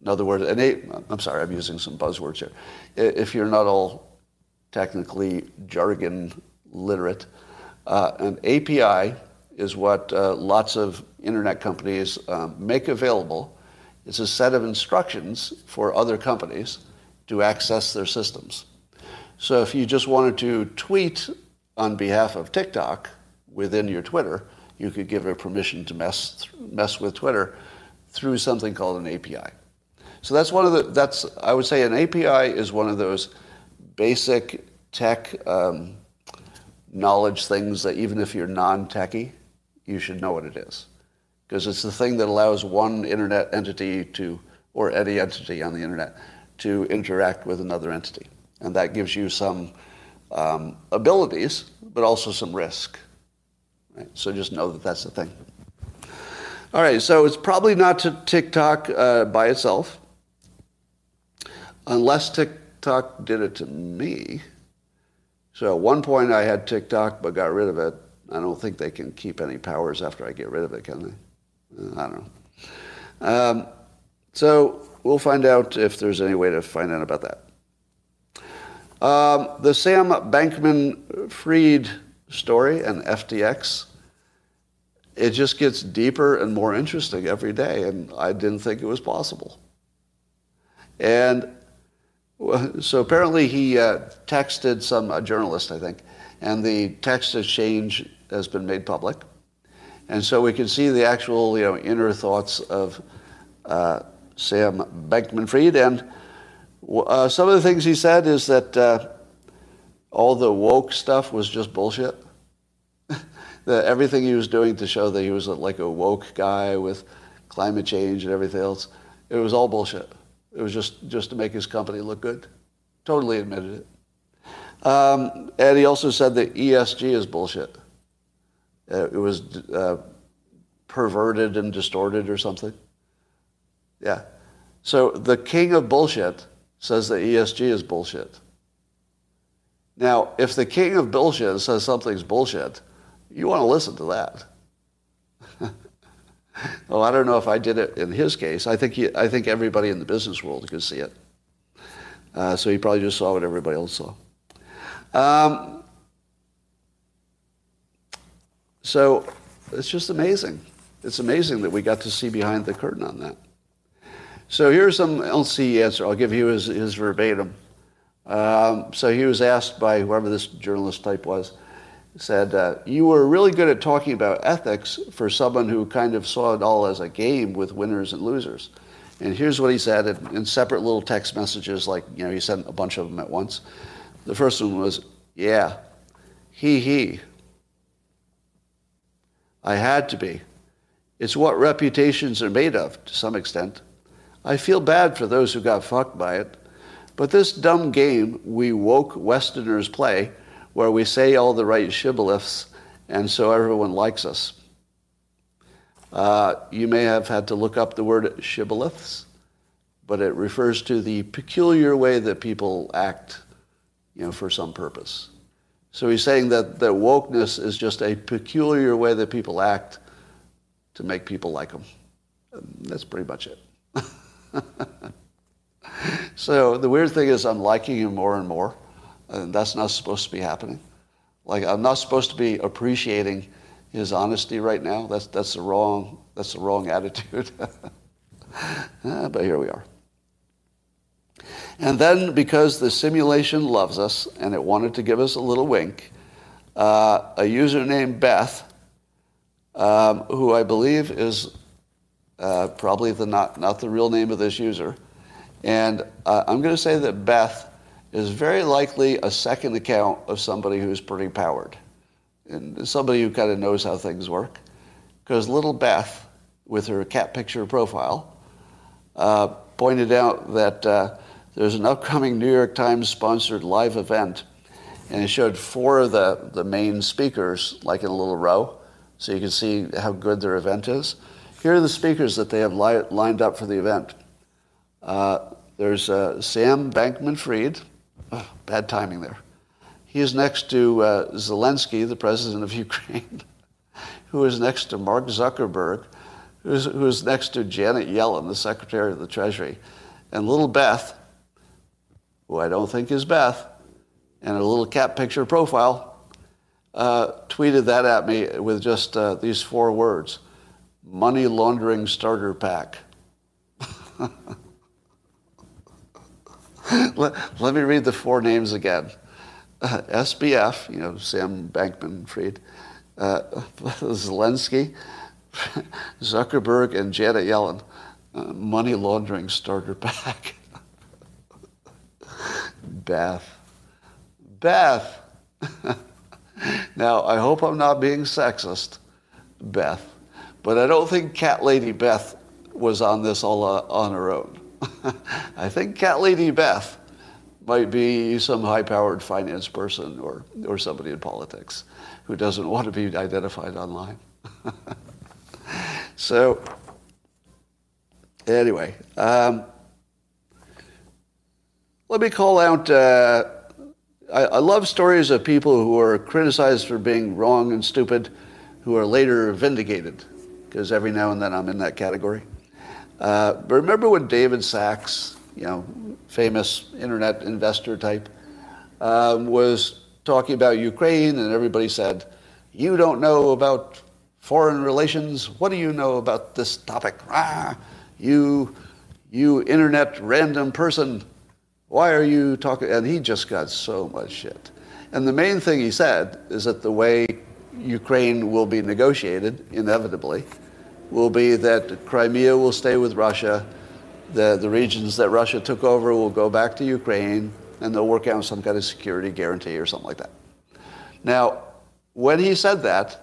In other words, an A- I'm sorry, I'm using some buzzwords here. If you're not all technically jargon literate, Uh, an API is what uh, lots of internet companies um, make available. It's a set of instructions for other companies to access their systems. So if you just wanted to tweet on behalf of TikTok within your Twitter, you could give it permission to mess, mess with Twitter through something called an API. So that's one of the, that's, I would say an API is one of those basic tech um, knowledge things that even if you're non-techie, you should know what it is. Because it's the thing that allows one internet entity to, or any entity on the internet, to interact with another entity. And that gives you some um, abilities, but also some risk. Right? So just know that that's the thing. All right, so it's probably not to TikTok uh, by itself, unless TikTok did it to me. So at one point I had TikTok but got rid of it. I don't think they can keep any powers after I get rid of it, can they? Uh, I don't know. Um, so we'll find out if there's any way to find out about that. Um, the Sam Bankman Fried story and FTX it just gets deeper and more interesting every day, and I didn't think it was possible. And so apparently he uh, texted some journalist, I think, and the text exchange has been made public, and so we can see the actual you know inner thoughts of uh, Sam Bankman-Fried, and uh, some of the things he said is that uh, all the woke stuff was just bullshit the, everything he was doing to show that he was like a woke guy with climate change and everything else, it was all bullshit. It was just, just to make his company look good. Totally admitted it. Um, and he also said that ESG is bullshit. Uh, it was uh, perverted and distorted or something. Yeah. So the king of bullshit says that ESG is bullshit. Now, if the king of bullshit says something's bullshit, you want to listen to that. oh, I don't know if I did it in his case. I think, he, I think everybody in the business world could see it. Uh, so he probably just saw what everybody else saw. Um, so it's just amazing. It's amazing that we got to see behind the curtain on that. So here's some LC answer. I'll give you his, his verbatim. Um, so he was asked by whoever this journalist type was, said, uh, You were really good at talking about ethics for someone who kind of saw it all as a game with winners and losers. And here's what he said in, in separate little text messages, like, you know, he sent a bunch of them at once. The first one was, Yeah, he, he. I had to be. It's what reputations are made of, to some extent. I feel bad for those who got fucked by it. But this dumb game we woke Westerners play where we say all the right shibboleths, and so everyone likes us. Uh, you may have had to look up the word shibboleths, but it refers to the peculiar way that people act, you know, for some purpose. So he's saying that, that wokeness is just a peculiar way that people act to make people like them. That's pretty much it. so the weird thing is I'm liking him more and more. And that's not supposed to be happening. Like I'm not supposed to be appreciating his honesty right now. That's that's the wrong that's the wrong attitude. Ah, but here we are. And then because the simulation loves us and it wanted to give us a little wink, uh, a user named Beth, um, who I believe is uh, probably the not, not the real name of this user. And uh, I'm going to say that Beth is very likely a second account of somebody who's pretty powered and somebody who kind of knows how things work. Because little Beth, with her cat picture profile, uh, pointed out that uh, there's an upcoming New York Times sponsored live event, and it showed four of the, the main speakers, like in a little row, so you can see how good their event is. Here are the speakers that they have li- lined up for the event. Uh, there's uh, Sam Bankman Fried, Oh, bad timing there. He is next to uh, Zelensky, the president of Ukraine, who is next to Mark Zuckerberg, who is, who is next to Janet Yellen, the secretary of the Treasury, and little Beth, who I don't think is Beth, and a little cat picture profile. uh, tweeted that at me with just uh, these four words money laundering starter pack. let, let, me read the four names again. Uh, SBF, you know, Sam Bankman Fried, uh, Zelensky, Zuckerberg, and Janet Yellen. Uh, money laundering starter pack. Beth. Beth. now, I hope I'm not being sexist, Beth, but I don't think Cat Lady Beth was on this all uh, on her own. I think Cat Lady Beth might be some high-powered finance person or, or somebody in politics who doesn't want to be identified online. So anyway, um, let me call out. Uh, I, I, love stories of people who are criticized for being wrong and stupid, who are later vindicated, because every now and then I'm in that category. Uh, but remember when David Sacks, you know, famous internet investor type, um, was talking about Ukraine, and everybody said, "You don't know about foreign relations. What do you know about this topic?" Ah, you, you internet random person, why are you talking? And he just got so much shit. And the main thing he said is that the way Ukraine will be negotiated, inevitably, will be that Crimea will stay with Russia, the, the regions that Russia took over will go back to Ukraine, and they'll work out some kind of security guarantee or something like that. Now, when he said that,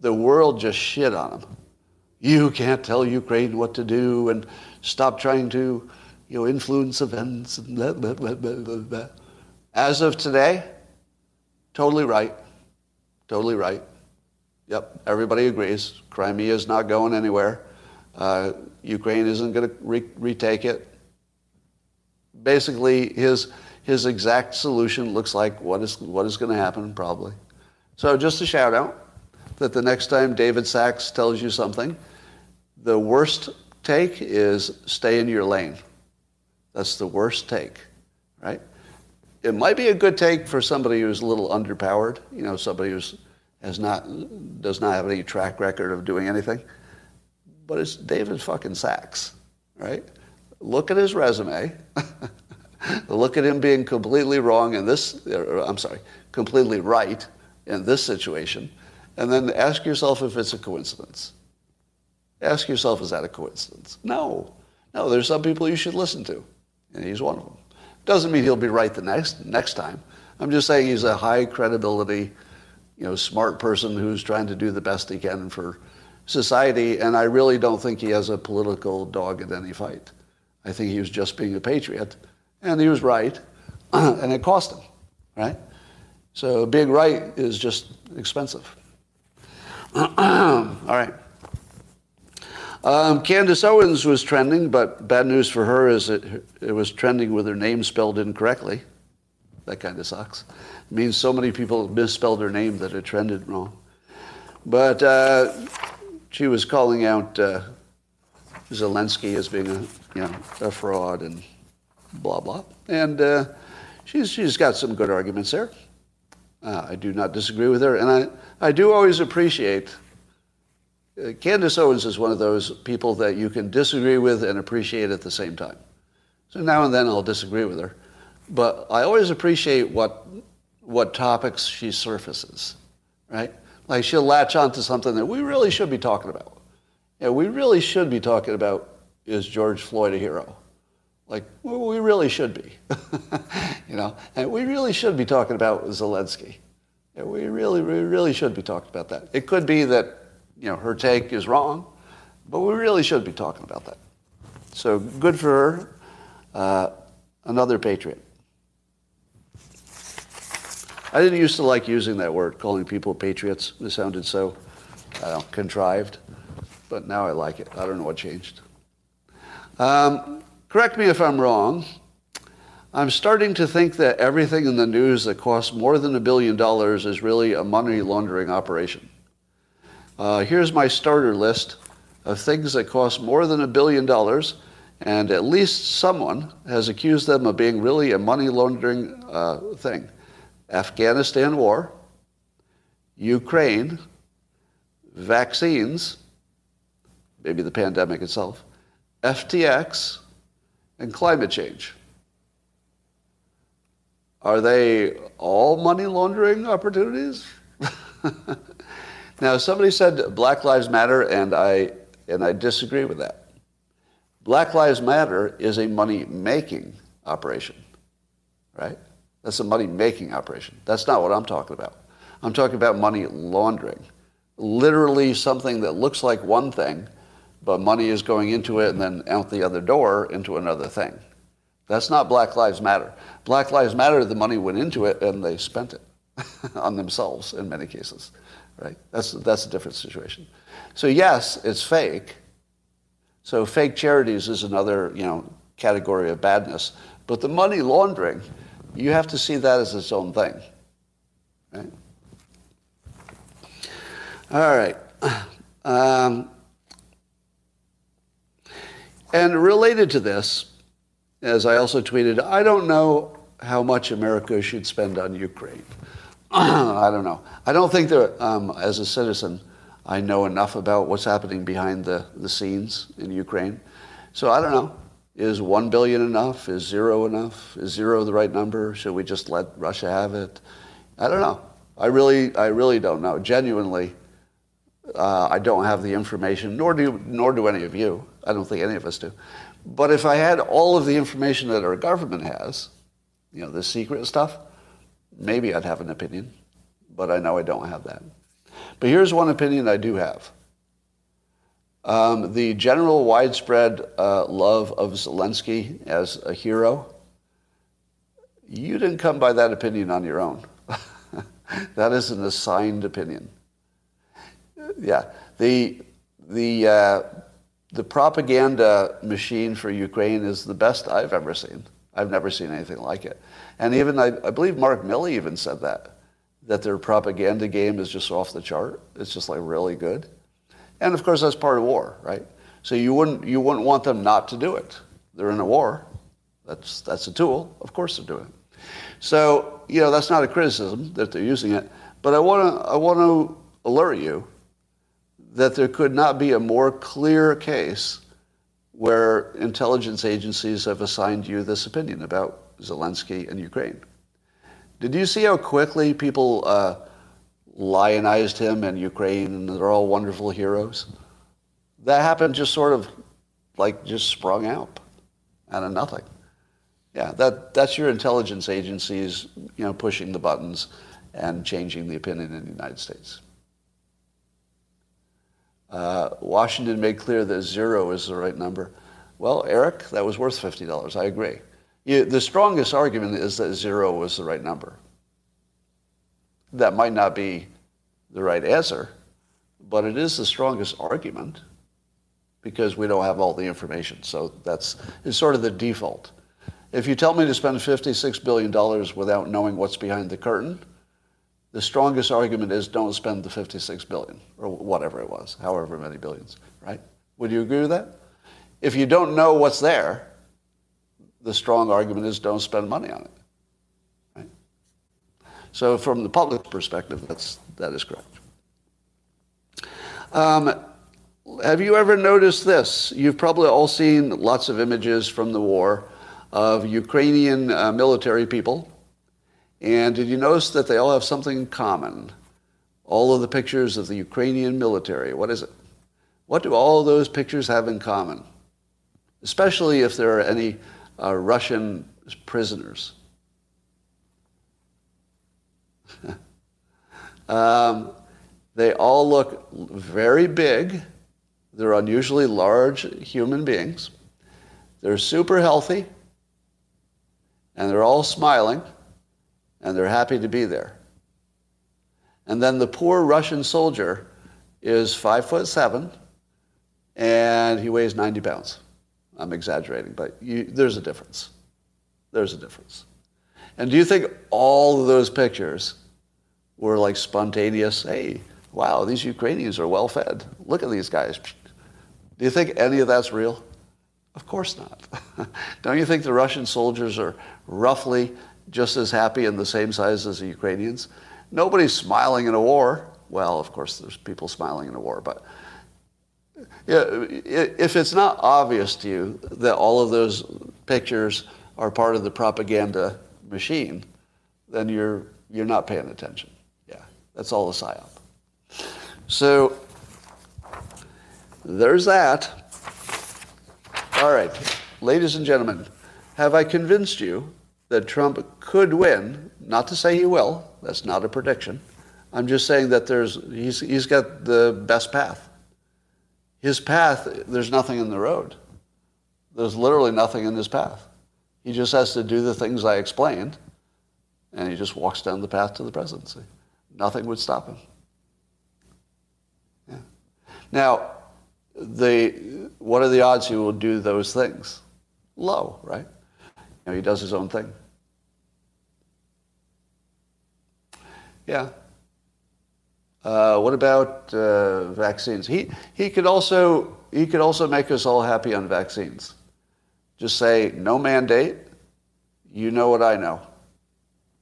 the world just shit on him. You can't tell Ukraine what to do and stop trying to you know, influence events. And blah, blah, blah, blah, blah. As of today, totally right. Totally right. Yep, everybody agrees. Crimea is not going anywhere. Uh, Ukraine isn't going to re- retake it. Basically, his, his exact solution looks like what is, what is going to happen, probably. So, just a shout out that the next time David Sacks tells you something, the worst take is stay in your lane. That's the worst take, right? It might be a good take for somebody who's a little underpowered, you know, somebody who has not, does not have any track record of doing anything. But it's David fucking Sacks, right? Look at his resume. Look at him being completely wrong in this, I'm sorry, completely right in this situation. And then ask yourself if it's a coincidence. Ask yourself, is that a coincidence? No. No, there's some people you should listen to and he's one of them. Doesn't mean he'll be right the next next time. I'm just saying he's a high credibility, you know, smart person who's trying to do the best he can for society, and I really don't think he has a political dog in any fight. I think he was just being a patriot, and he was right, and it cost him, right? So being right is just expensive. All right. Um, Candace Owens was trending, but bad news for her is it, it was trending with her name spelled incorrectly. That kind of sucks. It means so many people misspelled her name that it trended wrong. But uh, she was calling out uh, Zelensky as being a, you know, a fraud and blah, blah. And uh, she's, she's got some good arguments there. Uh, I do not disagree with her. And I, I do always appreciate uh, Candace Owens is one of those people that you can disagree with and appreciate at the same time. So now and then I'll disagree with her, but I always appreciate what what topics she surfaces, right? Like she'll latch onto something that we really should be talking about. Yeah, we really should be talking about is George Floyd a hero? Like well, we really should be, you know, and we really should be talking about Zelensky. We really, we really should be talking about that. It could be that you know, her take is wrong, but we really should be talking about that. So good for her. Uh, another patriot. I didn't used to like using that word, calling people patriots. It sounded so know, contrived, but now I like it. I don't know what changed. Um, correct me if I'm wrong. I'm starting to think that everything in the news that costs more than a billion dollars is really a money laundering operation. Uh, here's my starter list of things that cost more than a billion dollars, and at least someone has accused them of being really a money laundering uh, thing. Afghanistan war, Ukraine, vaccines, maybe the pandemic itself, FTX, and climate change. Are they all money laundering opportunities? now, somebody said Black Lives Matter, and I, and I disagree with that. Black Lives Matter is a money making operation, right? That's a money making operation. That's not what I'm talking about. I'm talking about money laundering. Literally something that looks like one thing, but money is going into it and then out the other door into another thing. That's not Black Lives Matter. Black Lives Matter, the money went into it and they spent it on themselves in many cases, right? That's, that's a different situation. So yes, it's fake, so fake charities is another, you know, category of badness. But the money laundering, you have to see that as its own thing. Right? All right. Um, and related to this, as I also tweeted, I don't know how much America should spend on Ukraine. I don't know. I don't think that, um, as a citizen, I know enough about what's happening behind the, the scenes in Ukraine. So I don't know. Is one billion enough? Is zero enough? Is zero the right number? Should we just let Russia have it? I don't know. I really, I really don't know. Genuinely, uh, I don't have the information, nor do, nor do any of you. I don't think any of us do. But if I had all of the information that our government has, you know, the secret stuff, maybe I'd have an opinion. But I know I don't have that. But here's one opinion I do have. Um, the general widespread uh, love of Zelensky as a hero, you didn't come by that opinion on your own. that is an assigned opinion. Yeah, the, the, uh, the propaganda machine for Ukraine is the best I've ever seen. I've never seen anything like it. And even, I, I believe Mark Milley even said that that their propaganda game is just off the chart. It's just like really good. And of course, that's part of war, right? So you wouldn't, you wouldn't want them not to do it. They're in a war. That's, that's a tool. Of course they're doing it. So, you know, that's not a criticism that they're using it. But I want to, I want to alert you that there could not be a more clear case where intelligence agencies have assigned you this opinion about Zelensky and Ukraine. Did you see how quickly people uh, lionized him and Ukraine, and they're all wonderful heroes? That happened just sort of like just sprung out out of nothing. Yeah, that, that's your intelligence agencies, you know, pushing the buttons and changing the opinion in the United States. Uh, Washington made clear that zero is the right number. Well, Eric, that was worth $50. I agree. You, the strongest argument is that zero was the right number. That might not be the right answer, but it is the strongest argument because we don't have all the information. So that's it's sort of the default. If you tell me to spend $56 billion without knowing what's behind the curtain, the strongest argument is don't spend the 56 billion or whatever it was, however many billions, right? Would you agree with that? If you don't know what's there, the strong argument is don't spend money on it. Right? So from the public perspective, that's, that is correct. Um, have you ever noticed this? You've probably all seen lots of images from the war of Ukrainian uh, military people. And did you notice that they all have something in common? All of the pictures of the Ukrainian military. What is it? What do all those pictures have in common? Especially if there are any uh, Russian prisoners. um, they all look very big. They're unusually large human beings. They're super healthy, and they're all smiling, and they're happy to be there. And then the poor Russian soldier is five foot seven, and he weighs 90 pounds. I'm exaggerating, but you, there's a difference. There's a difference. And do you think all of those pictures were like spontaneous? Hey, wow, these Ukrainians are well fed. Look at these guys. Do you think any of that's real? Of course not. Don't you think the Russian soldiers are roughly just as happy and the same size as the Ukrainians? nobody's smiling in a war. Well, of course, there's people smiling in a war, but if it's not obvious to you that all of those pictures are part of the propaganda machine, then you're you're not paying attention. Yeah, that's all a psyop. So there's that. All right, ladies and gentlemen, have I convinced you that Trump could win? Not to say he will. That's not a prediction. I'm just saying that there's he's he's got the best path. His path, there's nothing in the road. There's literally nothing in his path. He just has to do the things I explained, and he just walks down the path to the presidency. Nothing would stop him. Yeah. Now, the, what are the odds he will do those things? Low, right? Know, he does his own thing. Yeah. Uh, what about uh, vaccines? He, he, could also, he could also make us all happy on vaccines. Just say, no mandate. You know what I know.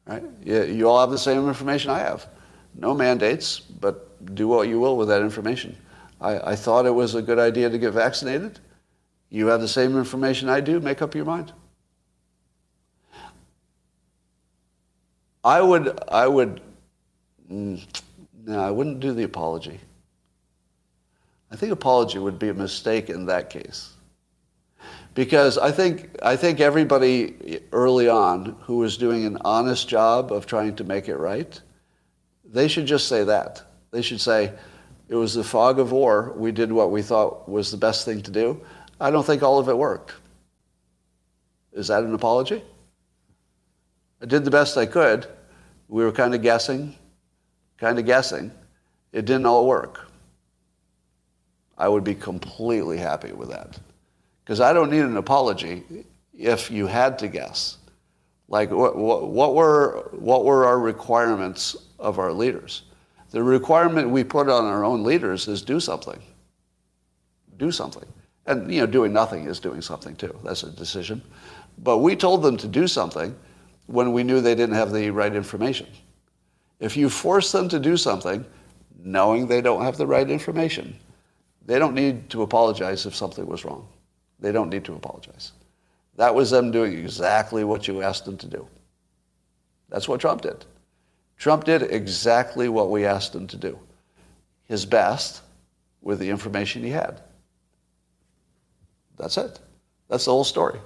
Right? You, you all have the same information I have. No mandates, but do what you will with that information. I, I thought it was a good idea to get vaccinated. You have the same information I do. Make up your mind. I would, I would, mm, no, I wouldn't do the apology. I think apology would be a mistake in that case. Because I think, I think everybody early on who was doing an honest job of trying to make it right, they should just say that. They should say, it was the fog of war. We did what we thought was the best thing to do. I don't think all of it worked. Is that an apology? I did the best I could. We were kind of guessing, kind of guessing. It didn't all work. I would be completely happy with that. Because I don't need an apology if you had to guess. Like, what, what, what, were, what were our requirements of our leaders? The requirement we put on our own leaders is do something. Do something. And, you know, doing nothing is doing something too. That's a decision. But we told them to do something when we knew they didn't have the right information. If you force them to do something knowing they don't have the right information, they don't need to apologize if something was wrong. They don't need to apologize. That was them doing exactly what you asked them to do. That's what Trump did. Trump did exactly what we asked him to do his best with the information he had. That's it. That's the whole story.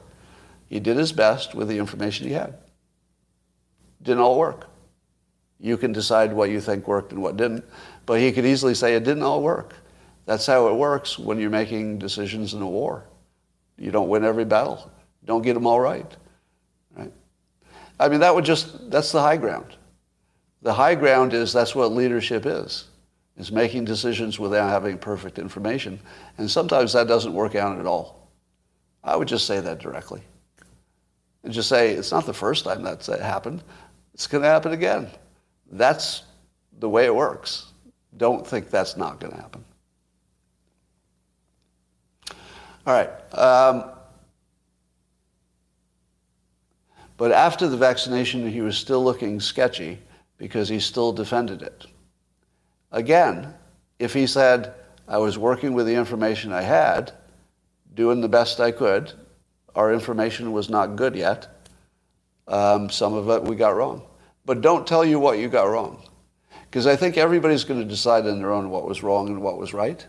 He did his best with the information he had. Didn't all work. You can decide what you think worked and what didn't, but he could easily say it didn't all work. That's how it works when you're making decisions in a war. You don't win every battle. You don't get them all right. Right? I mean, that would just, that's the high ground. The high ground is that's what leadership is, is making decisions without having perfect information. And sometimes that doesn't work out at all. I would just say that directly. And just say, it's not the first time that's happened. It's going to happen again. That's the way it works. Don't think that's not going to happen. All right. Um, but after the vaccination, he was still looking sketchy because he still defended it. Again, if he said, I was working with the information I had, doing the best I could, our information was not good yet, um, some of it we got wrong. But don't tell you what you got wrong. Because I think everybody's going to decide on their own what was wrong and what was right.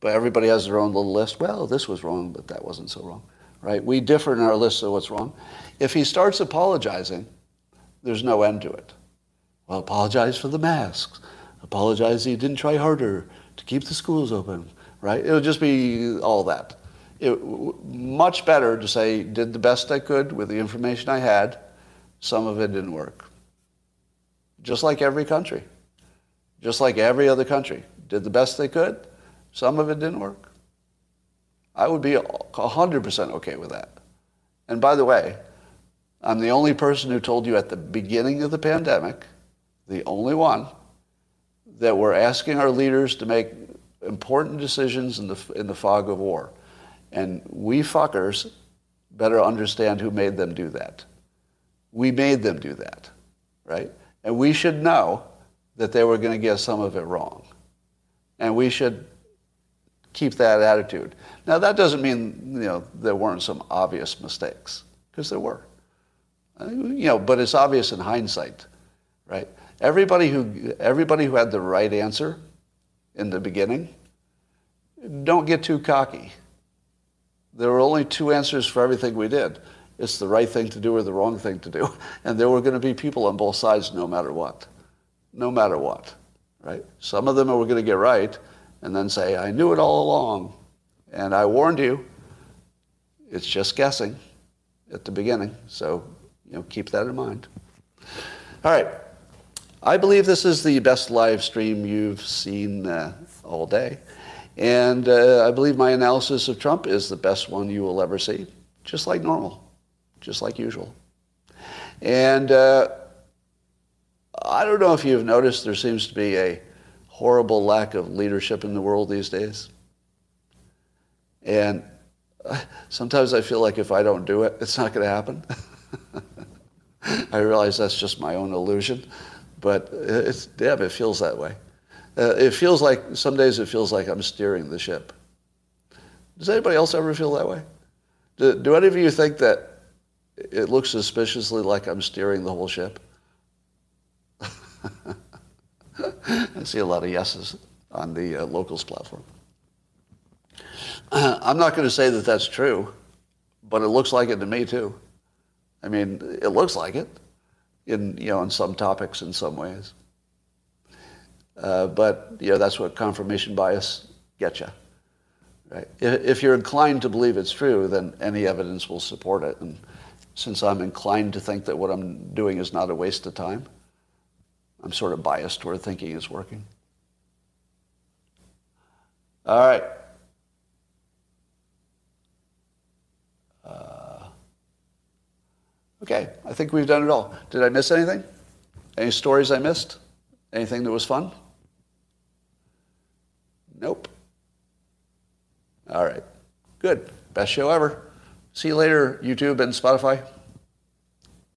But everybody has their own little list. Well, this was wrong, but that wasn't so wrong. Right? We differ in our list of what's wrong. If he starts apologizing, there's no end to it. Well, apologize for the masks. Apologize you didn't try harder to keep the schools open, right? It'll just be all that. It, much better to say, did the best I could with the information I had. Some of it didn't work. Just like every country. Just like every other country. Did the best they could. Some of it didn't work. I would be 100% okay with that. And by the way, I'm the only person who told you at the beginning of the pandemic the only one, that we're asking our leaders to make important decisions in the, in the fog of war. And we fuckers better understand who made them do that. We made them do that, right? And we should know that they were going to get some of it wrong. And we should keep that attitude. Now, that doesn't mean, you know, there weren't some obvious mistakes, because there were. Uh, You know, but it's obvious in hindsight, right? Everybody who, everybody who had the right answer in the beginning, don't get too cocky. There were only two answers for everything we did. It's the right thing to do or the wrong thing to do. And there were going to be people on both sides no matter what. No matter what, right? Some of them were going to get right and then say, I knew it all along. And I warned you. It's just guessing at the beginning. So, you know, keep that in mind. All right. I believe this is the best live stream you've seen uh, all day. And uh, I believe my analysis of Trump is the best one you will ever see, just like normal, just like usual. And uh, I don't know if you've noticed there seems to be a horrible lack of leadership in the world these days. And uh, sometimes I feel like if I don't do it, it's not going to happen. I realize that's just my own illusion, but it's, yeah, it feels that way. Uh, it feels like, some days it feels like I'm steering the ship. Does anybody else ever feel that way? Do, do any of you think that it looks suspiciously like I'm steering the whole ship? I see a lot of yeses on the uh, locals platform. I'm not going to say that that's true, but it looks like it to me too. I mean, it looks like it in, you know, in some topics in some ways. Uh, but, you know, that's what confirmation bias gets you. Right? If, if you're inclined to believe it's true, then any evidence will support it. And since I'm inclined to think that what I'm doing is not a waste of time, I'm sort of biased toward thinking it's working. All right. Uh, okay, I think we've done it all. Did I miss anything? Any stories I missed? Anything that was fun? Nope. All right. Good. Best show ever. See you later, YouTube and Spotify.